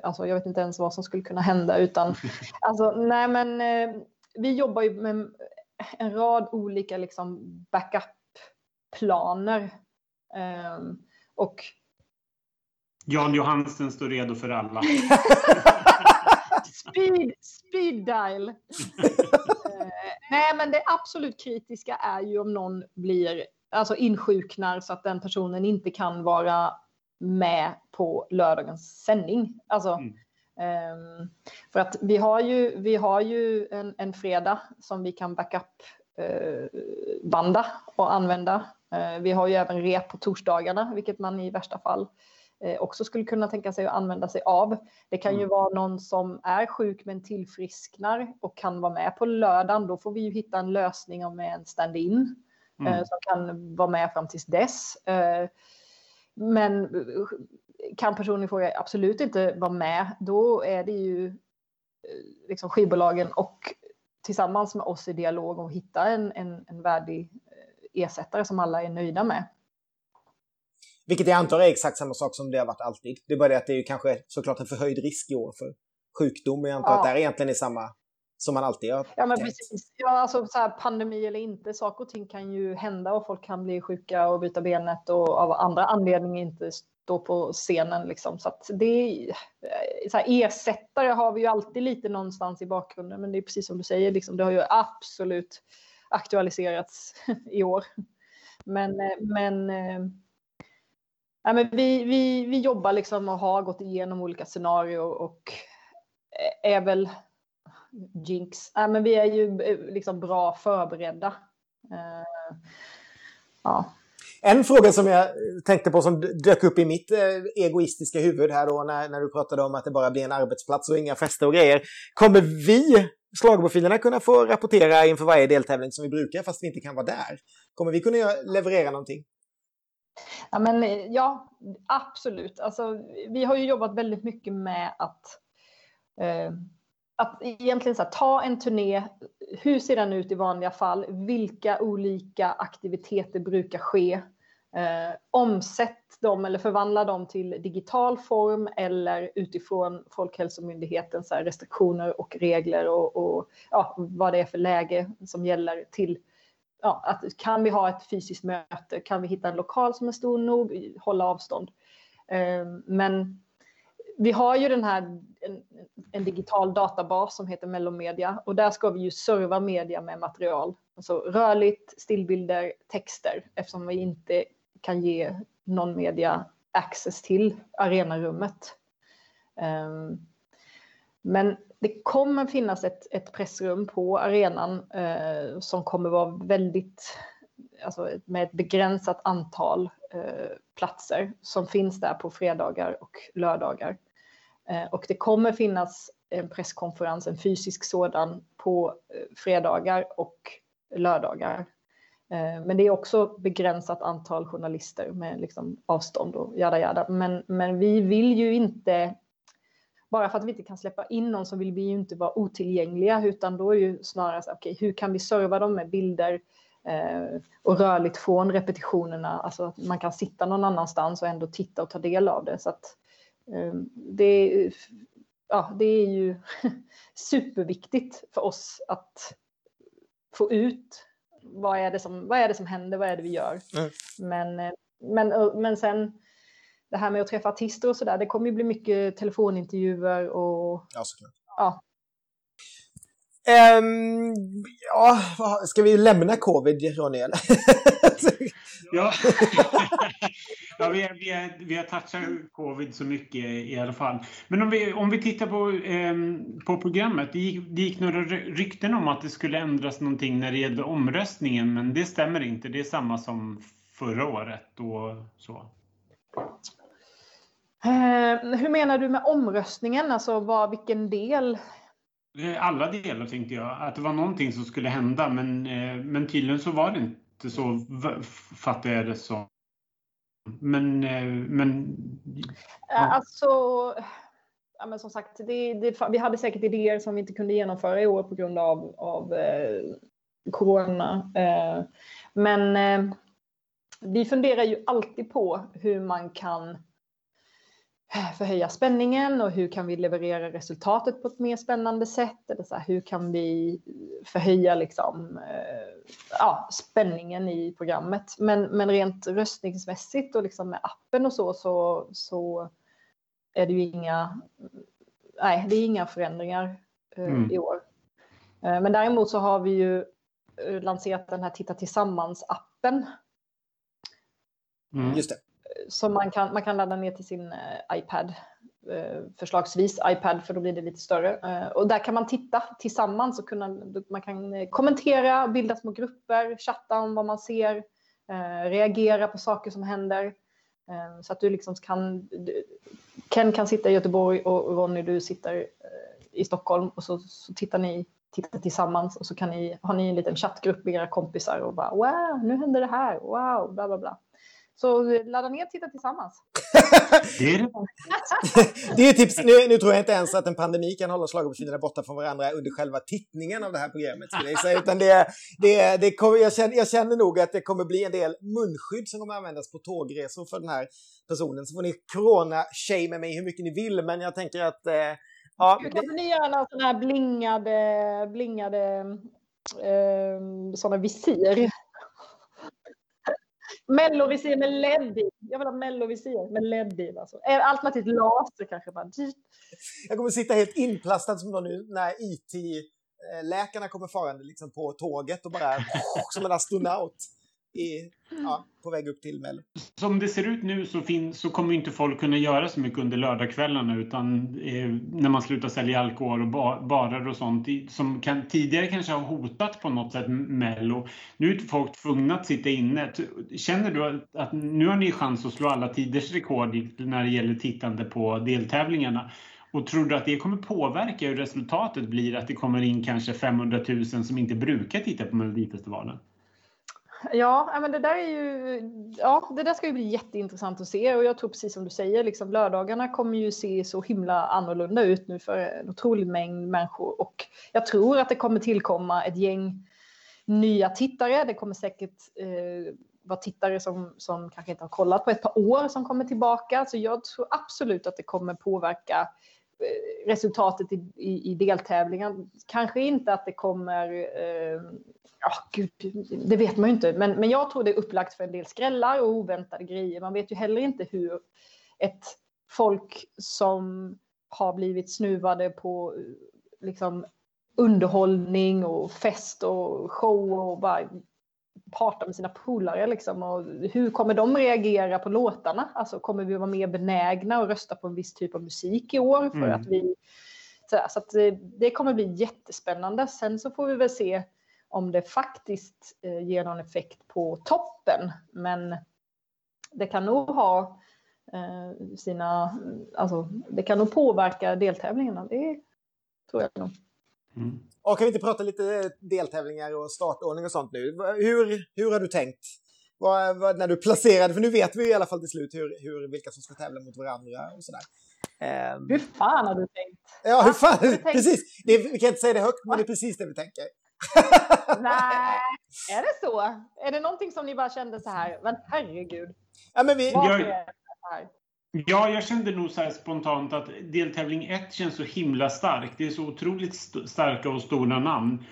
alltså jag vet inte ens vad som skulle kunna hända utan alltså nej men vi jobbar ju med en rad olika liksom backup-planer. Um, och Jan Johansen står redo för alla. speed, speed dial. uh, nej, men det absolut kritiska är ju om någon blir alltså insjuknar så att den personen inte kan vara med på lördagens sändning. Alltså, mm. Um, för att vi har ju, vi har ju en, en fredag som vi kan backup uh, banda och använda. Uh, vi har ju även rep på torsdagarna, vilket man i värsta fall också skulle kunna tänka sig att använda sig av. Det kan ju mm. vara någon som är sjuk men tillfrisknar och kan vara med på lördagen. Då får vi ju hitta en lösning med en stand-in mm. som kan vara med fram tills dess. Men kan personen i fråga absolut inte vara med, då är det ju eh, liksom skivbolagen och tillsammans med oss i dialog och hitta en, en, en värdig eh, ersättare som alla är nöjda med. Vilket jag antar är exakt samma sak som det har varit alltid. Det är bara det att det är ju kanske såklart en förhöjd risk i år för sjukdom. Jag antar ja. att det här egentligen är samma som man alltid har Ja, men tänkt. precis. Ja, alltså, så här, pandemi eller inte, saker och ting kan ju hända och folk kan bli sjuka och byta benet och av andra anledningar inte stå på scenen. Liksom. Så att det så här, ersättare har vi ju alltid lite någonstans i bakgrunden, men det är precis som du säger, liksom, det har ju absolut aktualiserats i år. Men, men, ja, men vi, vi, vi jobbar liksom och har gått igenom olika scenarier och eh, är väl jinx. Ja, men vi är ju eh, liksom bra förberedda. Eh, ja. En fråga som jag tänkte på som dök upp i mitt egoistiska huvud här då när, när du pratade om att det bara blir en arbetsplats och inga fester och grejer. Kommer vi, schlagerprofilerna, kunna få rapportera inför varje deltävling som vi brukar fast vi inte kan vara där? Kommer vi kunna leverera någonting? Ja, men, ja absolut. Alltså, vi har ju jobbat väldigt mycket med att eh, att egentligen så här, ta en turné, hur ser den ut i vanliga fall? Vilka olika aktiviteter brukar ske? Eh, omsätt dem eller förvandla dem till digital form eller utifrån Folkhälsomyndighetens restriktioner och regler och, och ja, vad det är för läge som gäller till ja, att kan vi ha ett fysiskt möte? Kan vi hitta en lokal som är stor nog? Hålla avstånd. Eh, men vi har ju den här en, en, digital databas som heter Mellomedia och där ska vi ju serva media med material. Alltså rörligt, stillbilder, texter eftersom vi inte kan ge någon media access till arenarummet. Um, men det kommer finnas ett, ett pressrum på arenan eh, som kommer vara väldigt, alltså med ett begränsat antal eh, platser som finns där på fredagar och lördagar. Eh, och det kommer finnas en presskonferens, en fysisk sådan, på eh, fredagar och lördagar. Eh, men det är också begränsat antal journalister med liksom avstånd och jada jada. Men, men vi vill ju inte bara för att vi inte kan släppa in någon så vill vi ju inte vara otillgängliga utan då är ju snarare så okay, hur kan vi serva dem med bilder eh, och rörligt från repetitionerna, alltså att man kan sitta någon annanstans och ändå titta och ta del av det. Så att, eh, det, ja, det är ju superviktigt för oss att få ut vad är det som, vad är det som händer, vad är det vi gör. Mm. Men, eh, men, men sen det här med att träffa artister och sådär, det kommer ju bli mycket telefonintervjuer och... Ja, såklart. Ja. Um, ja, ska vi lämna covid, Ronny? ja, ja vi, har, vi, har, vi har touchat covid så mycket i alla fall. Men om vi, om vi tittar på, um, på programmet. Det gick, det gick några rykten om att det skulle ändras någonting när det gällde omröstningen, men det stämmer inte. Det är samma som förra året och så. Eh, hur menar du med omröstningen? Alltså vad, vilken del? Eh, alla delar tänkte jag. Att det var någonting som skulle hända men, eh, men tydligen så var det inte så fattar jag det som. Men... Eh, men ja. Alltså, ja, men som sagt, det, det, vi hade säkert idéer som vi inte kunde genomföra i år på grund av, av corona. Men vi funderar ju alltid på hur man kan förhöja spänningen och hur kan vi leverera resultatet på ett mer spännande sätt? Eller så här, hur kan vi förhöja liksom, eh, ja, spänningen i programmet? Men, men rent röstningsmässigt och liksom med appen och så, så, så är det ju inga, nej, det är inga förändringar eh, mm. i år. Eh, men däremot så har vi ju lanserat den här Titta tillsammans-appen. Mm. Just det som man kan, man kan ladda ner till sin eh, iPad. Eh, förslagsvis iPad för då blir det lite större. Eh, och där kan man titta tillsammans och kunna, man kan kommentera, bilda små grupper, chatta om vad man ser, reagera på saker som händer. Så att du liksom kan, Ken kan sitta i Göteborg och Ronny du sitter i Stockholm och så, så tittar ni titta tillsammans och så kan ni, har ni en liten chattgrupp med era kompisar och bara wow, nu händer det här, wow, bla bla bla. Så ladda ner och titta tillsammans. det, är det är tips. Nu, nu, tror jag inte ens att en pandemi kan hålla schlagerpersonerna borta från varandra under själva tittningen av det här programmet. Skulle jag säga. Utan det, det, det kommer, jag, känner, jag känner nog att det kommer bli en del munskydd som kommer användas på tågresor för den här personen. Så får ni corona-shamea mig hur mycket ni vill, men jag tänker att eh, Ja, kan det... ni göra några sådana här blingade, blingade eh, sådana visir? Mellovisir med LED i. Jag vill ha mellovisir med LED i. Alltså. Eh, alternativt laser kanske. Bara. Typ. Jag kommer sitta helt inplastad som nu när IT-läkarna eh, kommer farande liksom på tåget och bara som en astronaut i, ja, på väg upp till Mello. Som det ser ut nu så, finns, så kommer inte folk kunna göra så mycket under lördagskvällarna utan eh, när man slutar sälja alkohol och bar, barer och sånt som kan, tidigare kanske har hotat på något sätt Mello. Nu är folk tvungna att sitta inne. Känner du att, att nu har ni chans att slå alla tiders rekord när det gäller tittande på deltävlingarna? Och tror du att det kommer påverka hur resultatet blir? Att det kommer in kanske 500 000 som inte brukar titta på Melodifestivalen? Ja, men det där är ju, ja, det där ska ju bli jätteintressant att se och jag tror precis som du säger, liksom lördagarna kommer ju se så himla annorlunda ut nu för en otrolig mängd människor och jag tror att det kommer tillkomma ett gäng nya tittare. Det kommer säkert eh, vara tittare som, som kanske inte har kollat på ett par år som kommer tillbaka. Så jag tror absolut att det kommer påverka eh, resultatet i, i, i deltävlingen. Kanske inte att det kommer eh, ja, gud, det vet man ju inte. Men, men jag tror det är upplagt för en del skrällar och oväntade grejer. Man vet ju heller inte hur ett folk som har blivit snuvade på liksom, underhållning och fest och show och bara prata med sina polare liksom. Och hur kommer de reagera på låtarna? Alltså kommer vi vara mer benägna att rösta på en viss typ av musik i år för mm. att vi så, att det, det kommer bli jättespännande. Sen så får vi väl se om det faktiskt eh, ger någon effekt på toppen. Men det kan nog ha eh, sina, alltså det kan nog påverka deltävlingarna, det tror jag nog. Mm. Och kan vi inte prata lite deltävlingar och startordning och sånt nu? Hur, hur har du tänkt? Vad, vad, när du placerade, för nu vet vi i alla fall till slut hur, hur, vilka som ska tävla mot varandra och sådär. Um, hur fan har du tänkt? Ja, hur fan? Tänkt? Precis. Det, vi kan inte säga det högt, men det är precis det vi tänker. Nej, är det så? Är det någonting som ni bara kände så här, men herregud. Ja, men vi... Jag, ja, jag kände nog så spontant att deltävling 1 känns så himla stark. Det är så otroligt st starka och stora namn.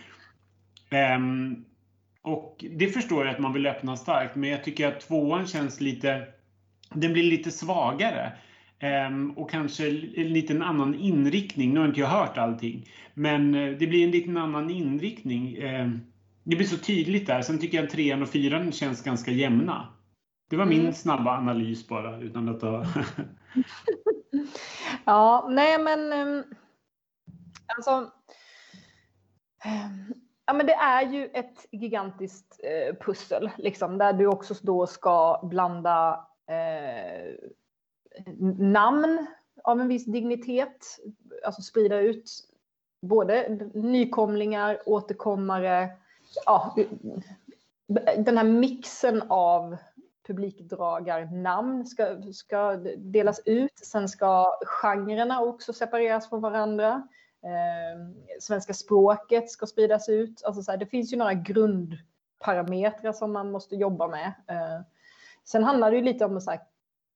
Um, och det förstår jag att man vill öppna starkt, men jag tycker att tvåan känns lite... Den blir lite svagare. Um, och kanske en liten annan inriktning. Nu har inte jag hört allting. Men eh, det blir en liten annan inriktning. Um, det blir så tydligt där. Sen tycker jag att trean och fyran känns ganska jämna. Det var min mm. snabba analys bara, utan att ta... ja, nej men... Um, alltså... Um, ja, men det är ju ett gigantiskt uh, pussel, liksom, där du också då ska blanda uh, namn av en viss dignitet, alltså sprida ut både nykomlingar, återkommare, ja, den här mixen av publikdragarnamn ska, ska delas ut. Sen ska genrerna också separeras från varandra. Eh, svenska språket ska spridas ut. Alltså så här, det finns ju några grundparametrar som man måste jobba med. Eh, sen handlar det ju lite om att så här,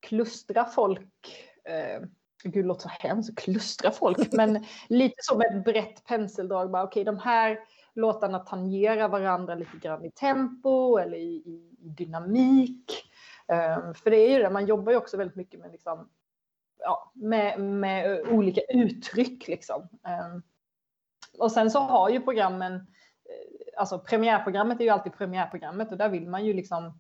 klustra folk. Eh, gud, låter så hemskt, klustra folk, men lite som ett brett penseldrag. Bara, okay, de här låtarna tangerar varandra lite grann i tempo eller i, i dynamik. Um, för det är ju det, man jobbar ju också väldigt mycket med, liksom, ja, med, med olika uttryck. Liksom. Um, och sen så har ju programmen, eh, alltså premiärprogrammet är ju alltid premiärprogrammet och där vill man ju liksom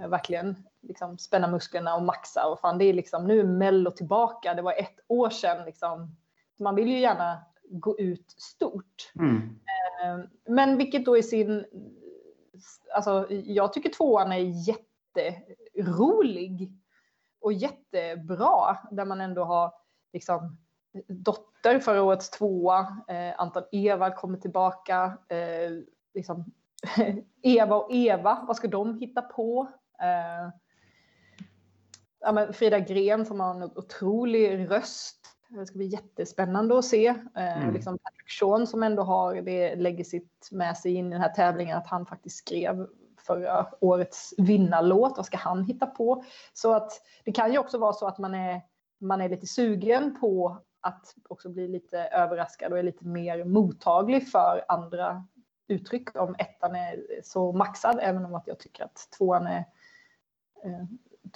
eh, verkligen liksom spänna musklerna och maxa och fan det är liksom nu är Mello tillbaka, det var ett år sedan liksom. Man vill ju gärna gå ut stort. Mm. Ehm, men vilket då är sin, alltså jag tycker tvåan är jätterolig och jättebra där man ändå har liksom Dotter förra årets tvåa, eh, Anton Ewald kommer tillbaka. Eh, liksom, Eva och Eva, vad ska de hitta på? Eh, ja, men Frida Gren som har en otrolig röst. Det ska bli jättespännande att se. Eh, mm. liksom Patrick Sean som ändå har det legacyt med sig in i den här tävlingen att han faktiskt skrev förra årets vinnarlåt. Vad ska han hitta på? Så att det kan ju också vara så att man är, man är lite sugen på att också bli lite överraskad och är lite mer mottaglig för andra uttryck om ettan är så maxad, även om att jag tycker att tvåan är, eh,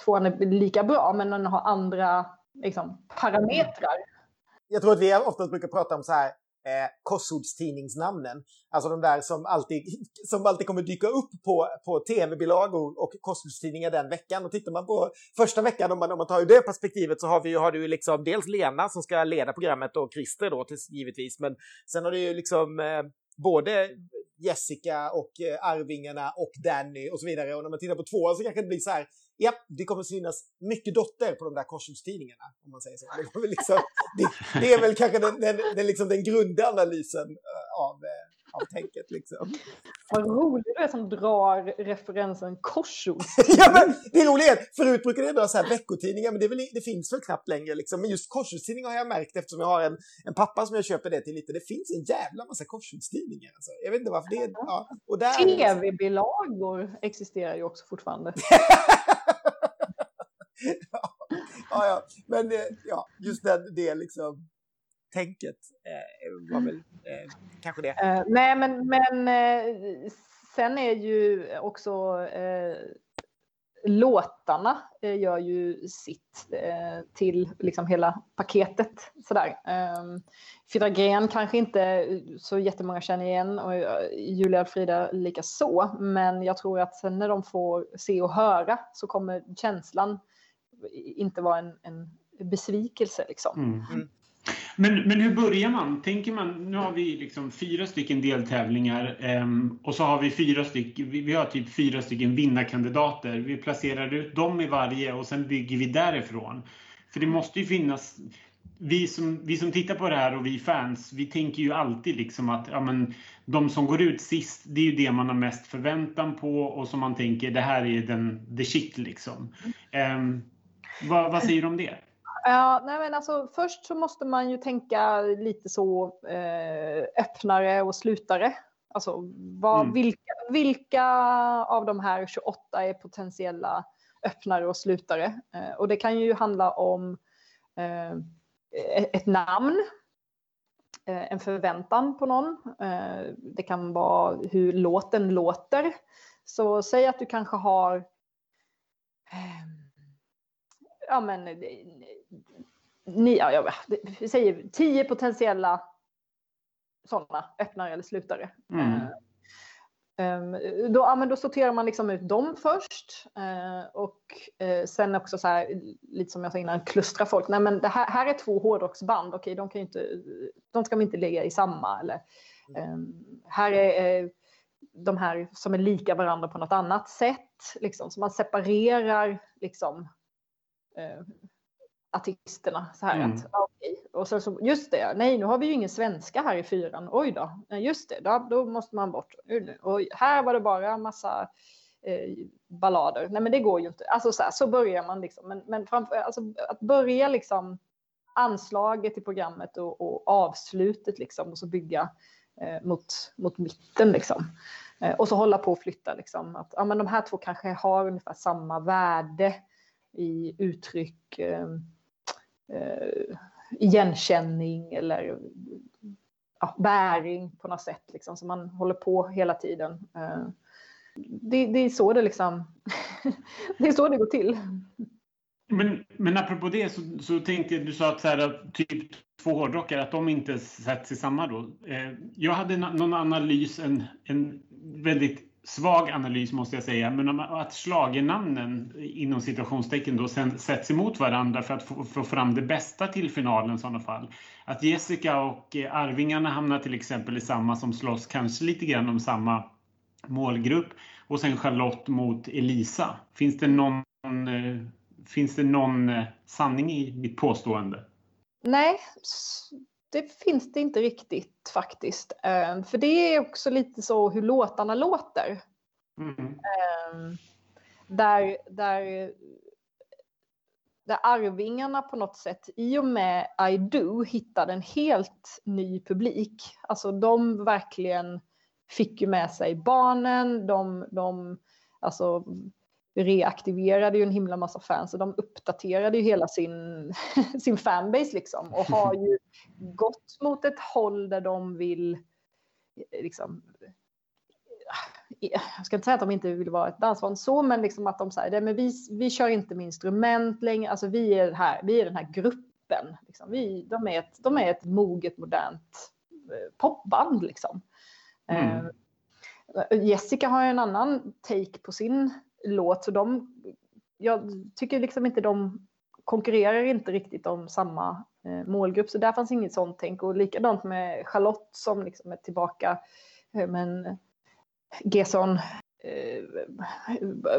tvåan är lika bra, men den har andra liksom, parametrar. Jag tror att vi ofta brukar prata om så här eh, korsordstidningsnamnen. Alltså de där som alltid, som alltid kommer dyka upp på, på tv-bilagor och korsordstidningar den veckan. Och tittar man på första veckan, om man, om man tar ur det perspektivet, så har vi har du liksom dels Lena som ska leda programmet och Christer då till, givetvis. Men sen har du ju liksom eh, både Jessica och eh, Arvingarna och Danny och så vidare. Och när man tittar på tvåan så kanske det blir så här ja, det kommer synas mycket dotter på de där korsordstidningarna, om man säger så. Det, liksom, det, det är väl kanske den, den, den, liksom den grundanalysen eh, av, eh, av tänket. Liksom. Vad roligt du är som drar referensen korsord. ja, men det roliga är förut brukade jag dra så här veckotidningar, men det, väl, det finns väl knappt längre. Liksom. Men just korsordstidningar har jag märkt eftersom jag har en, en pappa som jag köper det till lite. Det finns en jävla massa korsordstidningar. Alltså. Jag vet inte varför det är... Ja. Tv-bilagor existerar ju också fortfarande. ja, ja, men eh, ja, just det, det liksom tänket eh, var väl eh, kanske det. Uh, nej, men, men eh, sen är ju också eh, låtarna eh, gör ju sitt till liksom hela paketet. Sådär. Um, Frida Gren kanske inte så jättemånga känner igen och Julia och Frida lika så. Men jag tror att sen när de får se och höra så kommer känslan inte vara en, en besvikelse. Liksom. Mm. Men, men hur börjar man? Tänker man, nu har vi liksom fyra stycken deltävlingar um, och så har vi fyra stycken, vi, vi, har typ fyra stycken vinnarkandidater. Vi placerar ut dem i varje och sen bygger vi därifrån. För det måste ju finnas, vi som, vi som tittar på det här och vi fans, vi tänker ju alltid liksom att ja, men, de som går ut sist, det är ju det man har mest förväntan på och som man tänker det här är den, the shit liksom. Um, vad, vad säger du om det? Ja, nej men alltså, först så måste man ju tänka lite så eh, öppnare och slutare. Alltså, vad, mm. vilka, vilka av de här 28 är potentiella öppnare och slutare? Eh, och det kan ju handla om eh, ett namn, eh, en förväntan på någon. Eh, det kan vara hur låten låter. Så säg att du kanske har eh, ja, men, ni, ja, jag, vi säger tio potentiella sådana öppnare eller slutare. Mm. Um, då, ja, men då sorterar man liksom ut dem först uh, och uh, sen också så här, lite som jag sa innan, klustra folk. Nej, men det här, här är två hårdrocksband, okej, de, kan inte, de ska vi inte lägga i samma. Eller, um, här är uh, de här som är lika varandra på något annat sätt. Liksom, så man separerar liksom, artisterna. Så här mm. att, okay. och så, så, just det, nej nu har vi ju ingen svenska här i fyran. Oj då, just det, då, då måste man bort. Och här var det bara en massa eh, ballader. Nej men det går ju inte. Alltså så, här, så börjar man liksom. Men, men framför, alltså, att börja liksom anslaget i programmet och, och avslutet liksom och så bygga eh, mot, mot mitten liksom. Eh, och så hålla på och flytta liksom. Att, ja, men de här två kanske har ungefär samma värde i uttryck. Eh, igenkänning eller ja, bäring på något sätt. Liksom, så man håller på hela tiden. Eh, det, det, är så det liksom, det är så det går till. Men, men apropå det så, så tänkte jag, du sa att så här, typ två hårdrockare, att de inte sätts i samma då. Eh, jag hade någon analys, en, en väldigt svag analys måste jag säga, men att schlagernamnen inom situationstecken då sen sätts emot varandra för att få, få fram det bästa till finalen i sådana fall. Att Jessica och eh, Arvingarna hamnar till exempel i samma som slåss kanske lite grann om samma målgrupp och sen Charlotte mot Elisa. Finns det någon, eh, finns det någon eh, sanning i mitt påstående? Nej, det finns det inte riktigt faktiskt. Um, för det är också lite så hur låtarna låter. Mm. Um, där, där, där Arvingarna på något sätt i och med I Do hittade en helt ny publik. Alltså de verkligen fick ju med sig barnen, de, de alltså reaktiverade ju en himla massa fans och de uppdaterade ju hela sin, sin fanbase liksom och har ju gått mot ett håll där de vill liksom jag ska inte säga att de inte vill vara ett dansband så, men liksom att de säger men vi, vi kör inte med instrument längre, alltså vi är, här, vi är den här gruppen. Liksom. Vi, de, är ett, de är ett moget, modernt eh, popband. Liksom. Mm. Uh, Jessica har en annan take på sin låt. Så de, jag tycker liksom inte de konkurrerar inte riktigt om samma eh, målgrupp. Så där fanns inget sånt tänk. Och likadant med Charlotte som liksom är tillbaka. Eh, men Gesson, eh,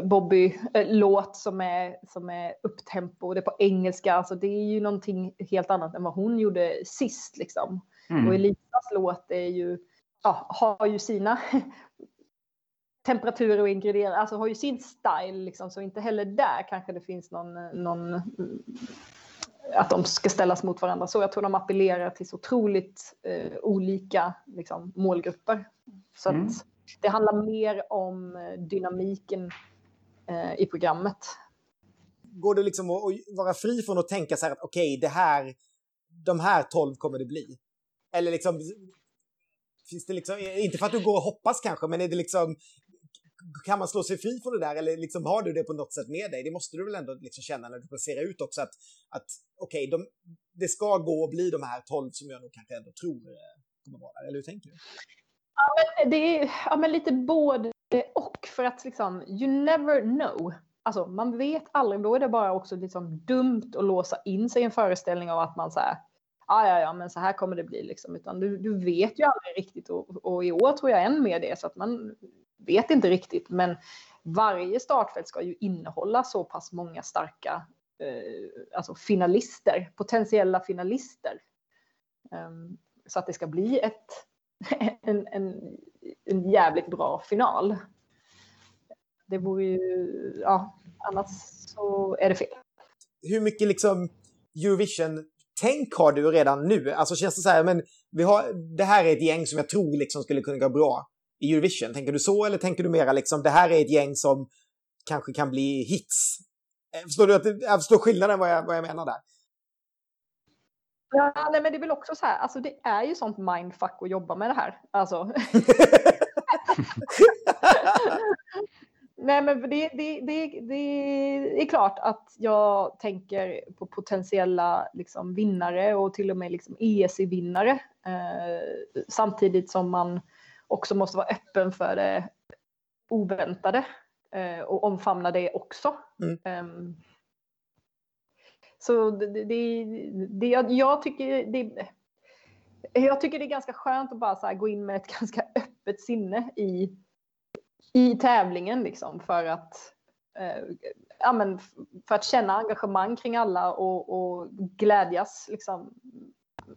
Bobby-låt eh, som är, som är upptempo. Det är på engelska. Alltså det är ju någonting helt annat än vad hon gjorde sist. Liksom. Mm. Och Elisas låt är ju, ja, har ju sina temperaturer och ingredienser, alltså har ju sin style liksom, så inte heller där kanske det finns någon, någon att de ska ställas mot varandra. Så jag tror de appellerar till så otroligt eh, olika liksom, målgrupper. Så mm. att det handlar mer om eh, dynamiken eh, i programmet. Går det liksom att, att vara fri från att tänka så här att okej, okay, det här, de här tolv kommer det bli? Eller liksom, finns det liksom, inte för att du går och hoppas kanske, men är det liksom, kan man slå sig fri från det där eller liksom har du det på något sätt med dig? Det måste du väl ändå liksom känna när du placerar ut också att, att okej, okay, de, det ska gå att bli de här tolv som jag nog kanske ändå tror eh, kommer vara där. Eller hur tänker du? Ja, men det är ja, men lite både och för att liksom, you never know. Alltså man vet aldrig, då är det bara också liksom dumt att låsa in sig i en föreställning av att man så här, ja, ja, ja, men så här kommer det bli liksom, utan du, du vet ju aldrig riktigt och, och i år tror jag än mer det så att man vet inte riktigt, men varje startfält ska ju innehålla så pass många starka eh, alltså finalister, potentiella finalister. Um, så att det ska bli ett, en, en, en jävligt bra final. Det vore ju, ja, annars så är det fel. Hur mycket liksom Eurovision-tänk har du redan nu? Alltså känns det så här, men vi har, det här är ett gäng som jag tror liksom skulle kunna gå bra i Eurovision. Tänker du så eller tänker du mera liksom det här är ett gäng som kanske kan bli hits? Eh, förstår du att jag förstår skillnaden vad jag, vad jag menar där? Ja, nej, men det är väl också så här, alltså det är ju sånt mindfuck att jobba med det här. Alltså. nej, men det, det, det, det, är klart att jag tänker på potentiella liksom, vinnare och till och med liksom, ESC-vinnare. Eh, samtidigt som man också måste vara öppen för det oväntade eh, och omfamna det också. Mm. Um, så det, det, det, jag, tycker det, jag tycker det är ganska skönt att bara gå in med ett ganska öppet sinne i, i tävlingen liksom för att eh, ja, men för att känna engagemang kring alla och, och glädjas liksom,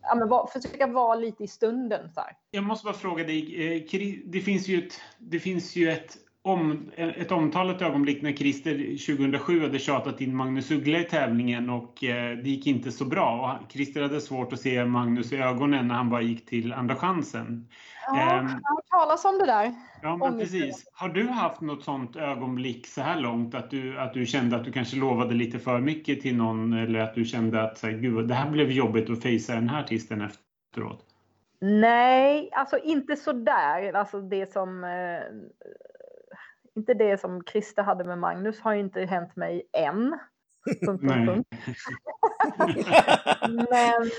ja, men var, försöka vara lite i stunden. Så här. Jag måste bara fråga dig, eh, det finns ju ett, det finns ju ett, om, ett omtalat ögonblick när Christer 2007 hade tjatat in Magnus Uggla i tävlingen och eh, det gick inte så bra. Och Christer hade svårt att se Magnus i ögonen när han bara gick till andra chansen. Ja, jag har talas om det där. Ja, men precis. Har du haft något sånt ögonblick så här långt att du, att du kände att du kanske lovade lite för mycket till någon eller att du kände att så här, Gud, det här blev jobbigt att fejsa den här artisten efteråt? Nej, alltså inte så där. Alltså det som eh, inte det som Christer hade med Magnus har inte hänt mig än. Punkt, punkt, punkt. men,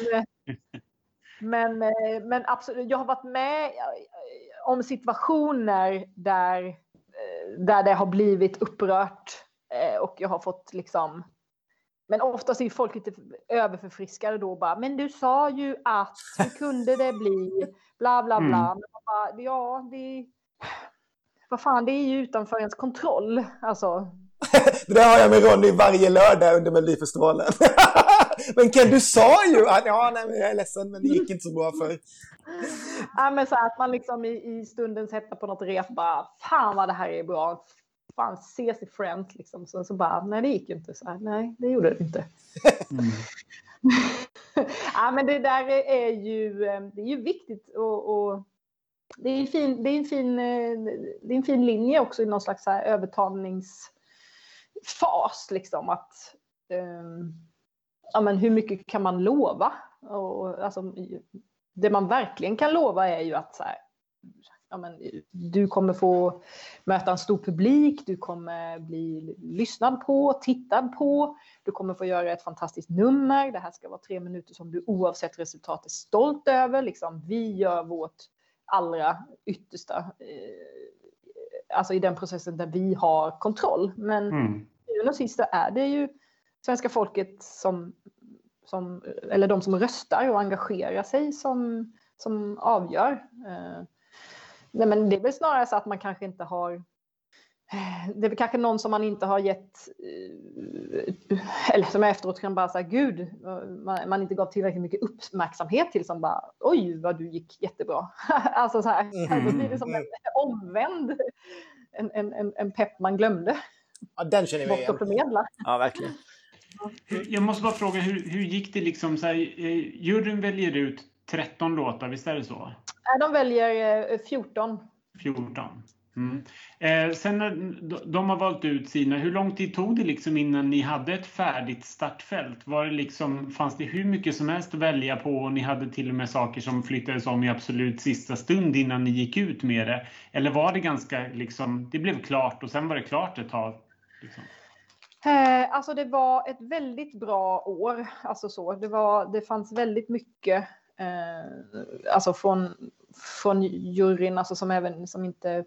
men, eh, men absolut, jag har varit med om situationer där, eh, där det har blivit upprört eh, och jag har fått liksom men oftast är folk lite överförfriskade då bara, men du sa ju att, hur kunde det bli, bla bla bla. Mm. Bara, ja, det, vad fan, det är ju utanför ens kontroll. Alltså. det där har jag med Ronny varje lördag under Melodifestivalen. men Ken, du sa ju att ja, nej, men jag är ledsen, men det gick inte så bra för ja, men så att man liksom i, i stundens hetta på något rep bara, fan vad det här är bra. Fan, ses i Friends liksom. Så, så bara, nej det gick ju inte. Så här, nej, det gjorde det inte. Mm. ja, men det där är ju, eh, det är ju viktigt och det är, fin, det, är en fin, eh, det är en fin linje också i någon slags övertalningsfas. Liksom, att, um, ja, men hur mycket kan man lova? Och, alltså, det man verkligen kan lova är ju att så här, ja, men, du kommer få möta en stor publik, du kommer bli lyssnad på, tittad på, du kommer få göra ett fantastiskt nummer. Det här ska vara tre minuter som du oavsett resultat är stolt över. Liksom, vi gör vårt allra yttersta, eh, alltså i den processen där vi har kontroll. Men mm. och sist är det ju svenska folket som som, eller de som röstar och engagerar sig som, som avgör. Eh, nej, men det är väl snarare så att man kanske inte har det är väl kanske någon som man inte har gett, eh, eller som jag efteråt kan bara säga gud, man, man, inte gav tillräckligt mycket uppmärksamhet till som bara oj vad du gick jättebra. alltså så här, mm. då blir det som en omvänd, en, en, en pepp man glömde. Ja, den känner vi igen. Ja, verkligen. Jag måste bara fråga, hur, hur gick det liksom? Så här, eh, juryn väljer ut 13 låtar, visst är det så? Nej, de väljer 14. Eh, 14. Mm. Eh, sen när de har valt ut sina, hur lång tid tog det liksom innan ni hade ett färdigt startfält? Var det liksom, fanns det hur mycket som helst att välja på och ni hade till och med saker som flyttades om i absolut sista stund innan ni gick ut med det? Eller var det ganska liksom, det blev klart och sen var det klart ett tag? Liksom? Eh, alltså det var ett väldigt bra år. Alltså så. Det, var, det fanns väldigt mycket eh, alltså från, från juryn, alltså som, även, som inte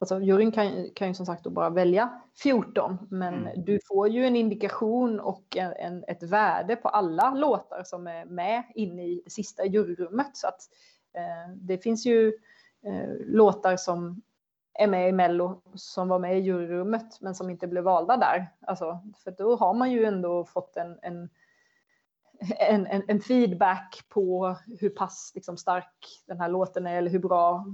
Alltså juryn kan, kan ju som sagt då bara välja 14, men mm. du får ju en indikation och en, en, ett värde på alla låtar som är med in i sista juryrummet. Så att eh, det finns ju eh, låtar som är med i Mello som var med i juryrummet men som inte blev valda där. Alltså, för då har man ju ändå fått en, en en, en, en, feedback på hur pass liksom, stark den här låten är eller hur bra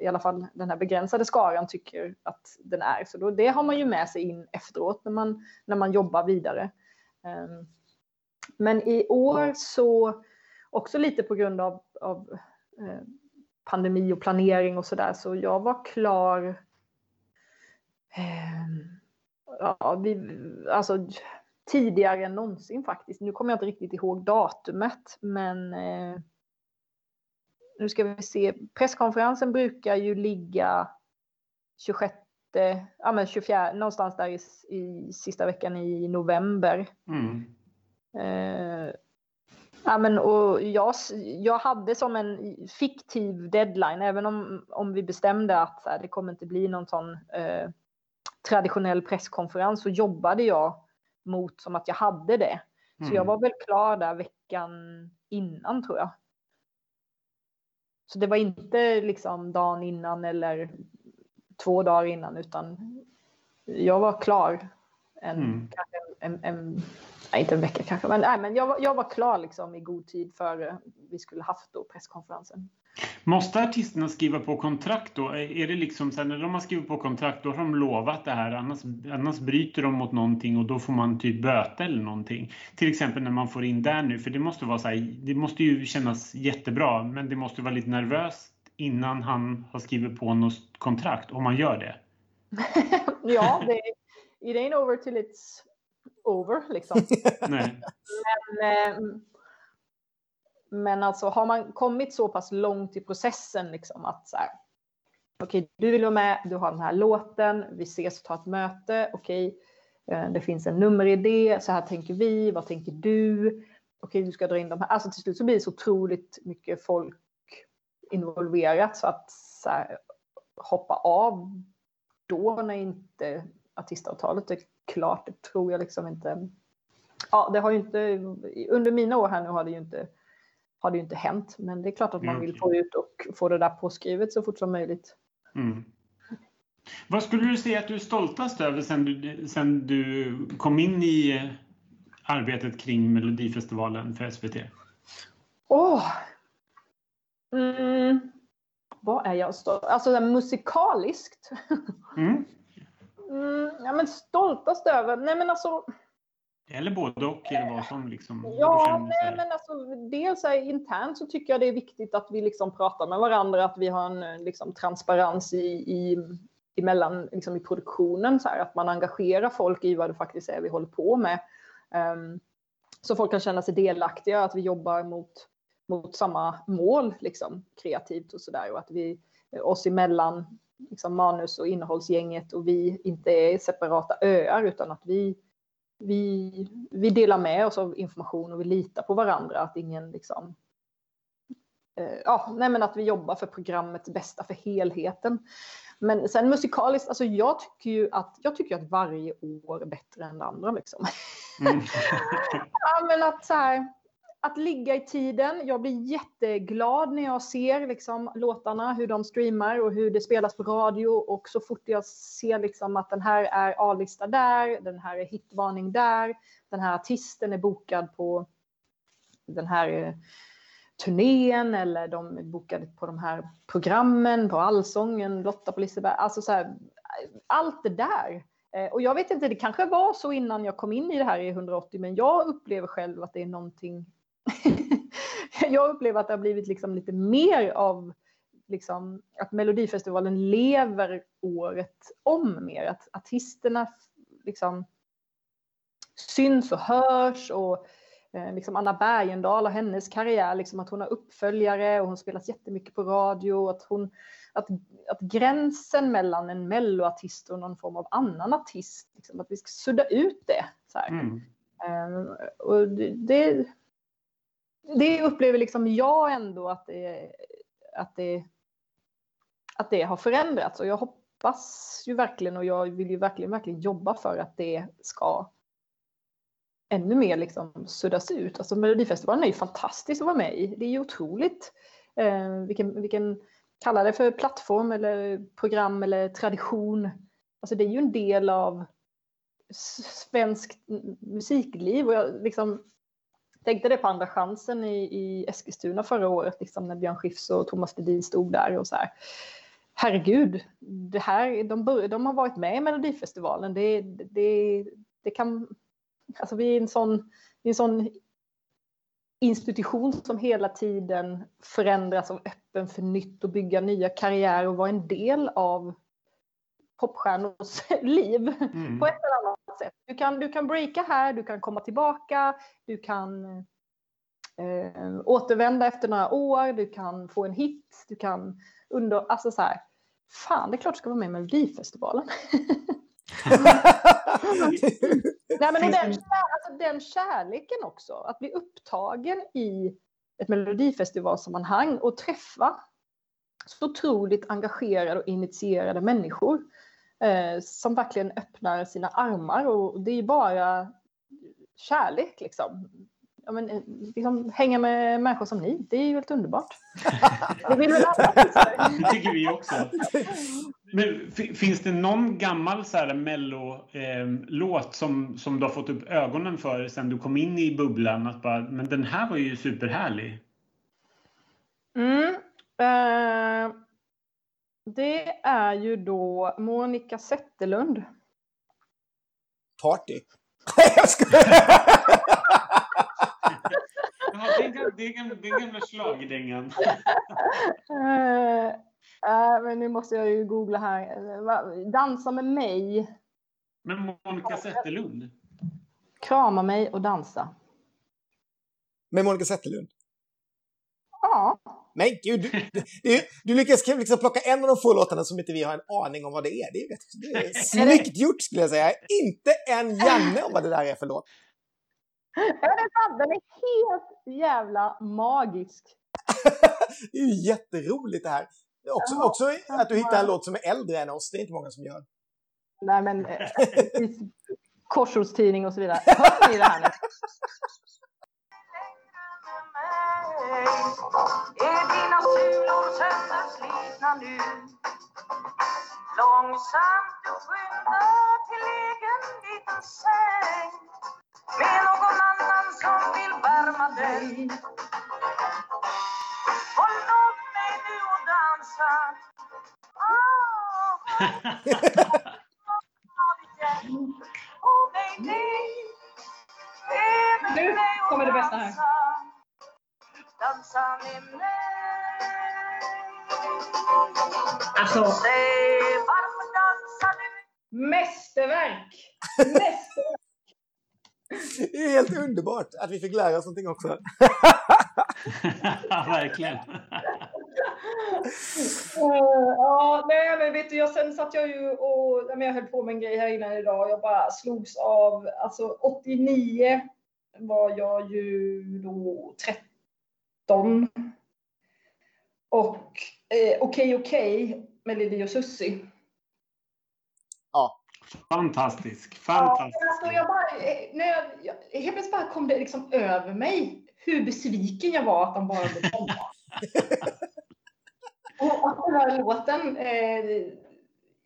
i alla fall den här begränsade skaran tycker att den är. Så då, det har man ju med sig in efteråt när man, när man jobbar vidare. Um, men i år så, också lite på grund av, av eh, pandemi och planering och sådär, så jag var klar eh, ja, vi, alltså tidigare än någonsin faktiskt. Nu kommer jag inte riktigt ihåg datumet, men eh, nu ska vi se. Presskonferensen brukar ju ligga 26, ja men 24, någonstans där i, i sista veckan i november. Mm. Eh, ja, men, och jag, jag hade som en fiktiv deadline, även om, om vi bestämde att här, det kommer inte bli någon sån eh, traditionell presskonferens så jobbade jag mot som att jag hade det. Så mm. jag var väl klar där veckan innan tror jag. Så det var inte liksom dagen innan eller två dagar innan utan jag var klar en, mm. kanske en, en, en nej, inte en vecka kanske, men, nej, men jag, var, jag var klar liksom i god tid före vi skulle haft då presskonferensen. Måste artisterna skriva på kontrakt då? Är det liksom så här, när de har skrivit på kontrakt då har de lovat det här annars, annars bryter de mot någonting och då får man typ böter eller någonting. Till exempel när man får in där nu för det måste vara så här, det måste ju kännas jättebra men det måste vara lite nervöst innan han har skrivit på något kontrakt om man gör det. ja, det, it ain't over till it's over liksom. Nej. Men, eh, men alltså har man kommit så pass långt i processen liksom att så här, okej, okay, du vill vara med, du har den här låten, vi ses och tar ett möte, okej, okay, det finns en nummeridé, så här tänker vi, vad tänker du? Okej, okay, du ska dra in de här. Alltså till slut så blir det så otroligt mycket folk involverat så att så här, hoppa av då när inte artistavtalet är klart, det tror jag liksom inte. Ja, det har ju inte, under mina år här nu har det ju inte har det ju inte hänt. Men det är klart att man vill få ut och få det där påskrivet så fort som möjligt. Mm. Vad skulle du säga att du är stoltast över sen du, sen du kom in i arbetet kring Melodifestivalen för SVT? Åh! Oh. Mm. Vad är jag stolt Alltså musikaliskt? Mm. mm. ja, men stoltast över? Nej men alltså eller både och, eller vad som liksom... Ja, nej, men alltså, dels här, internt så tycker jag det är viktigt att vi liksom pratar med varandra, att vi har en liksom, transparens i, i, emellan, liksom, i produktionen, så här, att man engagerar folk i vad det faktiskt är vi håller på med. Um, så folk kan känna sig delaktiga, att vi jobbar mot, mot samma mål liksom, kreativt och sådär. Och att vi oss emellan, liksom, manus och innehållsgänget och vi inte är separata öar utan att vi vi, vi delar med oss av information och vi litar på varandra. Att ingen liksom... Eh, ja, nej men att vi jobbar för programmets bästa, för helheten. Men sen musikaliskt, alltså jag tycker ju att, jag tycker att varje år är bättre än det andra. Liksom. Mm. ja, men att så här, att ligga i tiden. Jag blir jätteglad när jag ser liksom, låtarna, hur de streamar och hur det spelas på radio. Och så fort jag ser liksom, att den här är A-lista där, den här är hitvarning där, den här artisten är bokad på den här eh, turnén eller de är bokade på de här programmen, på Allsången, Lotta på Liseberg. Alltså så här, allt det där. Eh, och jag vet inte, det kanske var så innan jag kom in i det här i 180, men jag upplever själv att det är någonting jag upplever att det har blivit liksom lite mer av liksom, att Melodifestivalen lever året om mer. Att artisterna liksom syns och hörs och eh, liksom Anna Bergendahl och hennes karriär, liksom att hon har uppföljare och hon spelas jättemycket på radio. Att, hon, att, att gränsen mellan en melloartist och någon form av annan artist, liksom, att vi ska sudda ut det. Så mm. um, och det, det upplever liksom jag ändå att det, att det, att det har förändrats och jag hoppas ju verkligen och jag vill ju verkligen, verkligen jobba för att det ska ännu mer liksom suddas ut. Alltså Melodifestivalen är ju fantastisk att vara med i. Det är ju otroligt. Eh, vilken, vilken, kalla det för plattform eller program eller tradition. Alltså det är ju en del av svenskt musikliv och jag liksom tänkte det på Andra chansen i, i Eskilstuna förra året, liksom när Björn Skifs och Thomas Ledin stod där och så här. Herregud, det här, de, bör, de har varit med i Melodifestivalen. Det, det, det kan, alltså vi är en sån, vi är en sån institution som hela tiden förändras och öppen för nytt och bygga nya karriärer och vara en del av popstjärnors liv mm. på ett eller annat sätt. Du kan, du kan breaka här, du kan komma tillbaka, du kan eh, återvända efter några år, du kan få en hit, du kan under, alltså så här, fan det är klart du ska vara med i Melodifestivalen. Nej, men den, alltså, den kärleken också, att bli upptagen i ett melodifestivalsammanhang och träffa så otroligt engagerade och initierade människor eh, som verkligen öppnar sina armar och det är bara kärlek liksom. Ja, men, eh, liksom, hänga med människor som ni, det är ju helt underbart. det vill väl alla? Det tycker vi också. Men finns det någon gammal så här mello-låt eh, som, som du har fått upp ögonen för sen du kom in i bubblan? Att bara, men den här var ju superhärlig. Mm, eh, det är ju då Monica Zetterlund. Party. Nej, jag skojar! ja, det är gamla, schlagerdängan. uh, uh, men nu måste jag ju googla här. Dansa med mig. Men Monica Zetterlund? Krama mig och dansa. Med Monica Zetterlund? Ja. Men gud, du, du, du lyckas liksom plocka en av de få låtarna som inte vi har en aning om vad det är. Det är, det är snyggt gjort skulle jag säga. Inte en Janne om vad det där är för låt. Den är helt jävla magisk. det är ju jätteroligt det här. Också, ja, också att du hittar en låt som är äldre än oss. Det är inte många som gör. Nej, men eh, korsordstidning och så vidare. Hör ni det här nu? Är dina sulor sönderslitna nu? Långsamt du skyndar till egen liten säng med någon annan som vill värma dig. Och låt mig nu och dansa. Nu kommer det bästa här dansa med mig Alltså... varför dansar du? Mästerverk! Mästerverk! Det är helt underbart att vi fick lära oss någonting också. verkligen. ja, nej, men vet du, jag, sen satt jag ju och jag höll på med en grej här innan idag. Jag bara slogs av, alltså 89 var jag ju då 30 13. Och eh, Okej okej med Lili och Susi. Ja. Fantastisk. Fantastisk. Ja, alltså jag bara, eh, när jag, jag, helt plötsligt bara kom det liksom över mig hur besviken jag var att de bara blev och att den här låten, eh,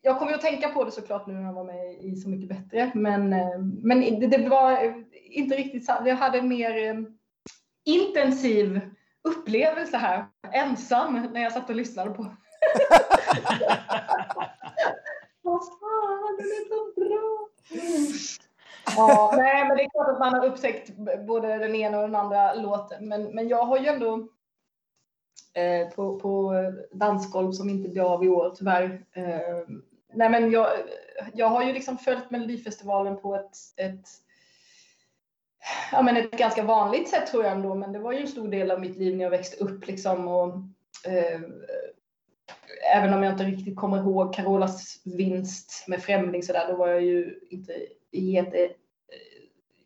jag kommer att tänka på det såklart nu när jag var med i Så mycket bättre, men, eh, men det, det, var inte riktigt så. Jag hade en mer eh, intensiv upplevelse här, ensam, när jag satt och lyssnade på. Vad fan, den är så bra! Ja, nej, men det är klart att man har upptäckt både den ena och den andra låten. Men, men jag har ju ändå eh, på, på dansgolv som inte blir av i år tyvärr. Eh, nej, men jag, jag har ju liksom följt Melodifestivalen på ett, ett ja, men ett ganska vanligt sätt tror jag ändå, men det var ju en stor del av mitt liv när jag växte upp liksom. Och, eh, även om jag inte riktigt kommer ihåg Carolas vinst med Främling så där, då var jag ju inte jätte, eh,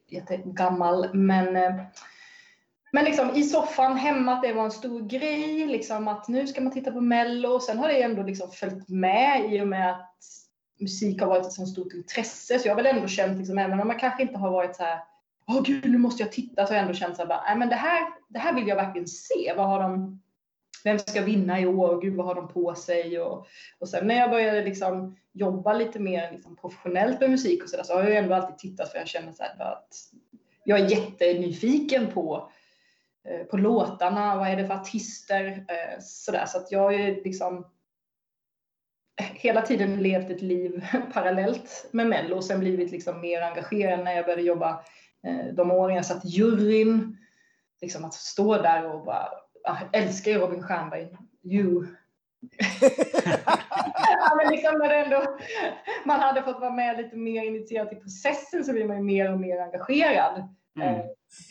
jättegammal. Men, eh, men liksom i soffan hemma att det var en stor grej, liksom att nu ska man titta på Mello. Sen har det ändå liksom följt med i och med att musik har varit ett så stort intresse. Så jag har väl ändå känt, liksom, även om man kanske inte har varit så här, åh gud, nu måste jag titta, så har jag ändå känt så här, nej men det här, det här vill jag verkligen se. Vad har de, vem ska vinna i år? Gud, vad har de på sig? Och, och sen när jag började liksom jobba lite mer liksom professionellt med musik och så där, så har jag ändå alltid tittat för jag känner så här, att jag är jättenyfiken på eh, på låtarna, vad är det för artister, eh, sådär. Så att jag har ju liksom hela tiden levt ett liv parallellt med Mello och sen blivit liksom mer engagerad när jag började jobba de åren jag satt i juryn. Liksom att stå där och bara, jag älskar ju Robin Stjernberg, you. ja, men liksom när ändå, man hade fått vara med lite mer initierat i processen så blir man ju mer och mer engagerad. Mm.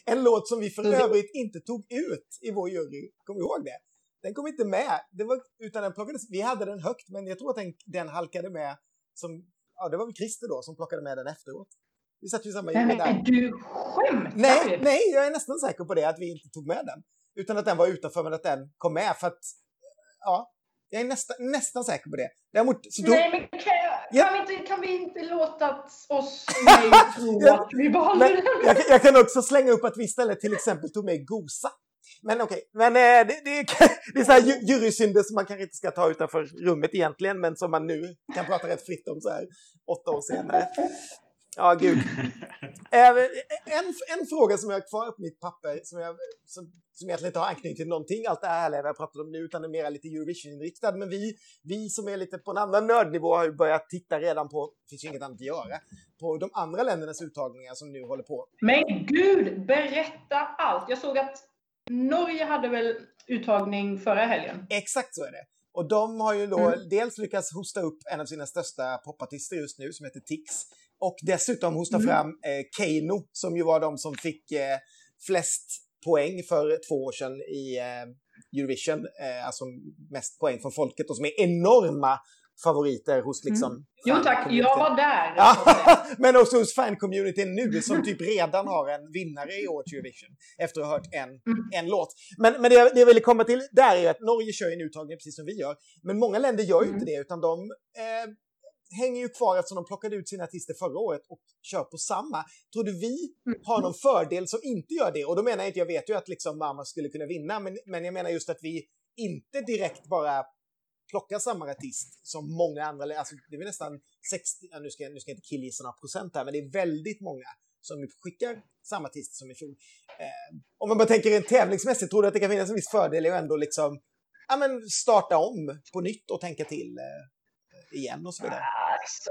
En låt som vi för övrigt inte tog ut i vår jury. Du ihåg det? Den kom inte med. Det var, utan den plockades, vi hade den högt, men jag tror att den, den halkade med. Som, ja, det var väl Christer då som plockade med den efteråt. Vi satt ju samma jury där. Är du skämtar? Nej, nej, jag är nästan säker på det, att vi inte tog med den. Utan att den var utanför, men att den kom med. För att, ja, jag är nästan, nästan säker på det. Däremot, så då... Nej, men kan, ja. kan, vi inte, kan vi inte låta oss tro ja. att vi behåller den? Jag, jag, kan också slänga upp att vi istället till exempel tog med Gosa. Men okej, okay. men eh, det, det, det, är så här jurysynder som man kanske inte ska ta utanför rummet egentligen, men som man nu kan prata rätt fritt om så här åtta år senare. Ja, gud. Eh, en, en fråga som jag har kvar på mitt papper, som, jag, som, som egentligen inte har anknytning till någonting, allt det här vi har pratat om nu, utan är mer lite Eurovision-inriktad. Men vi, vi som är lite på en annan nördnivå har ju börjat titta redan på, det finns ju inget annat att göra, på de andra ländernas uttagningar som nu håller på. Men gud, berätta allt! Jag såg att Norge hade väl uttagning förra helgen? Exakt så är det. Och de har ju då mm. dels lyckats hosta upp en av sina största popartister just nu som heter Tix. Och dessutom hosta mm. fram eh, Keino som ju var de som fick eh, flest poäng för två år sedan i eh, Eurovision. Eh, alltså mest poäng från folket och som är enorma favoriter hos mm. liksom... Mm. Jo tack, jag var där. men också hos fan-communityn nu som typ redan har en vinnare i årets Eurovision efter att ha hört en, mm. en låt. Men, men det, jag, det jag ville komma till där är att Norge kör en uttagning precis som vi gör. Men många länder gör ju mm. inte det utan de eh, hänger ju kvar eftersom de plockade ut sina artister förra året och kör på samma. Tror du vi mm. har någon fördel som inte gör det? Och då menar jag inte, jag vet ju att liksom Mamma skulle kunna vinna, men, men jag menar just att vi inte direkt bara plockar samma artist som många andra, alltså det är nästan 60, nu ska, nu ska jag inte killgissa några procent här, men det är väldigt många som skickar samma artist som i fjol. Eh, om man bara tänker rent tävlingsmässigt, tror du att det kan finnas en viss fördel i att ändå liksom ja, men starta om på nytt och tänka till eh, igen och så vidare? Alltså,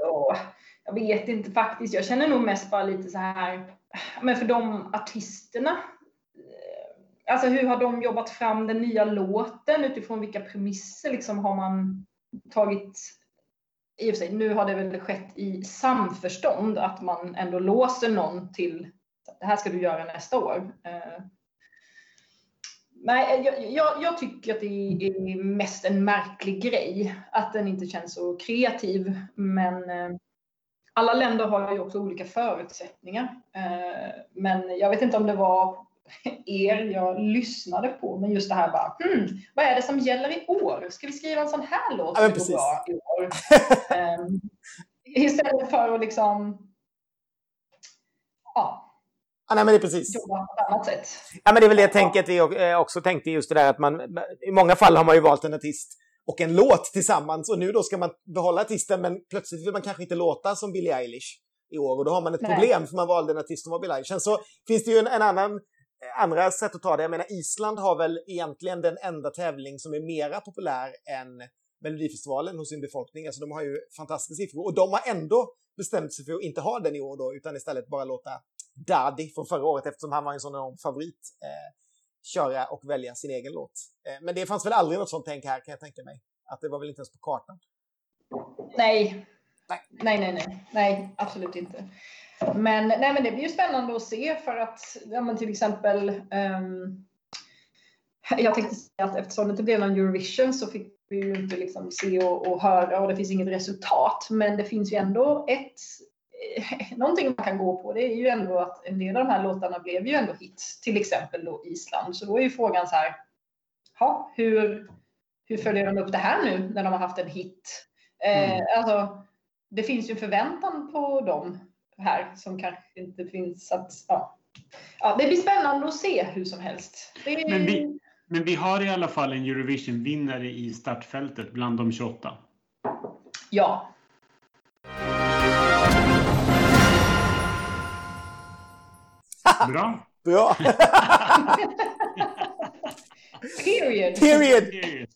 jag vet inte faktiskt. Jag känner nog mest bara lite så här, men för de artisterna eh, Alltså hur har de jobbat fram den nya låten? Utifrån vilka premisser liksom har man tagit i och för sig, nu har det väl skett i samförstånd att man ändå låser någon till det här ska du göra nästa år. Eh, Nej, jag, jag, jag, tycker att det är mest en märklig grej att den inte känns så kreativ. Men eh, alla länder har ju också olika förutsättningar. Eh, men jag vet inte om det var er jag lyssnade på. Men just det här bara, hmm, vad är det som gäller i år? Ska vi skriva en sån här låt ja, går bra i år? um, istället för att liksom, ja. Ja, nej, men det är precis. Jobba på ett annat sätt. Ja, men det är väl det att vi eh, också tänkte just det där att man i många fall har man ju valt en artist och en låt tillsammans och nu då ska man behålla artisten men plötsligt vill man kanske inte låta som Billie Eilish i år och då har man ett Nej. problem för man valde en artist som var Billie Eilish. Sen så finns det ju en, en annan andra sätt att ta det. Jag menar, Island har väl egentligen den enda tävling som är mera populär än Melodifestivalen hos sin befolkning. Alltså de har ju fantastiska siffror och de har ändå bestämt sig för att inte ha den i år då, utan istället bara låta Daddy från förra året, eftersom han var en sån enorm favorit, eh, köra och välja sin egen låt. Eh, men det fanns väl aldrig något sånt tänk här, kan jag tänka mig. Att det var väl inte ens på kartan. Nej. Nej, nej, nej, nej, nej absolut inte. Men, nej, men det blir ju spännande att se för att ja, men till exempel um, jag tänkte säga att eftersom det inte blev någon Eurovision så fick vi ju inte liksom se och, och, höra och det finns inget resultat. Men det finns ju ändå ett någonting man kan gå på det är ju ändå att en del av de här låtarna blev ju ändå hits, till exempel då Island. Så då är ju frågan så här, ja, hur, hur följer de upp det här nu när de har haft en hit? Eh, mm. alltså, det finns ju en förväntan på dem här som kanske inte finns. Att, ja. Ja, det blir spännande att se hur som helst. Är... Men, vi, men vi har i alla fall en Eurovision-vinnare i startfältet bland de 28. Ja. Bra. Bra. Period. Period.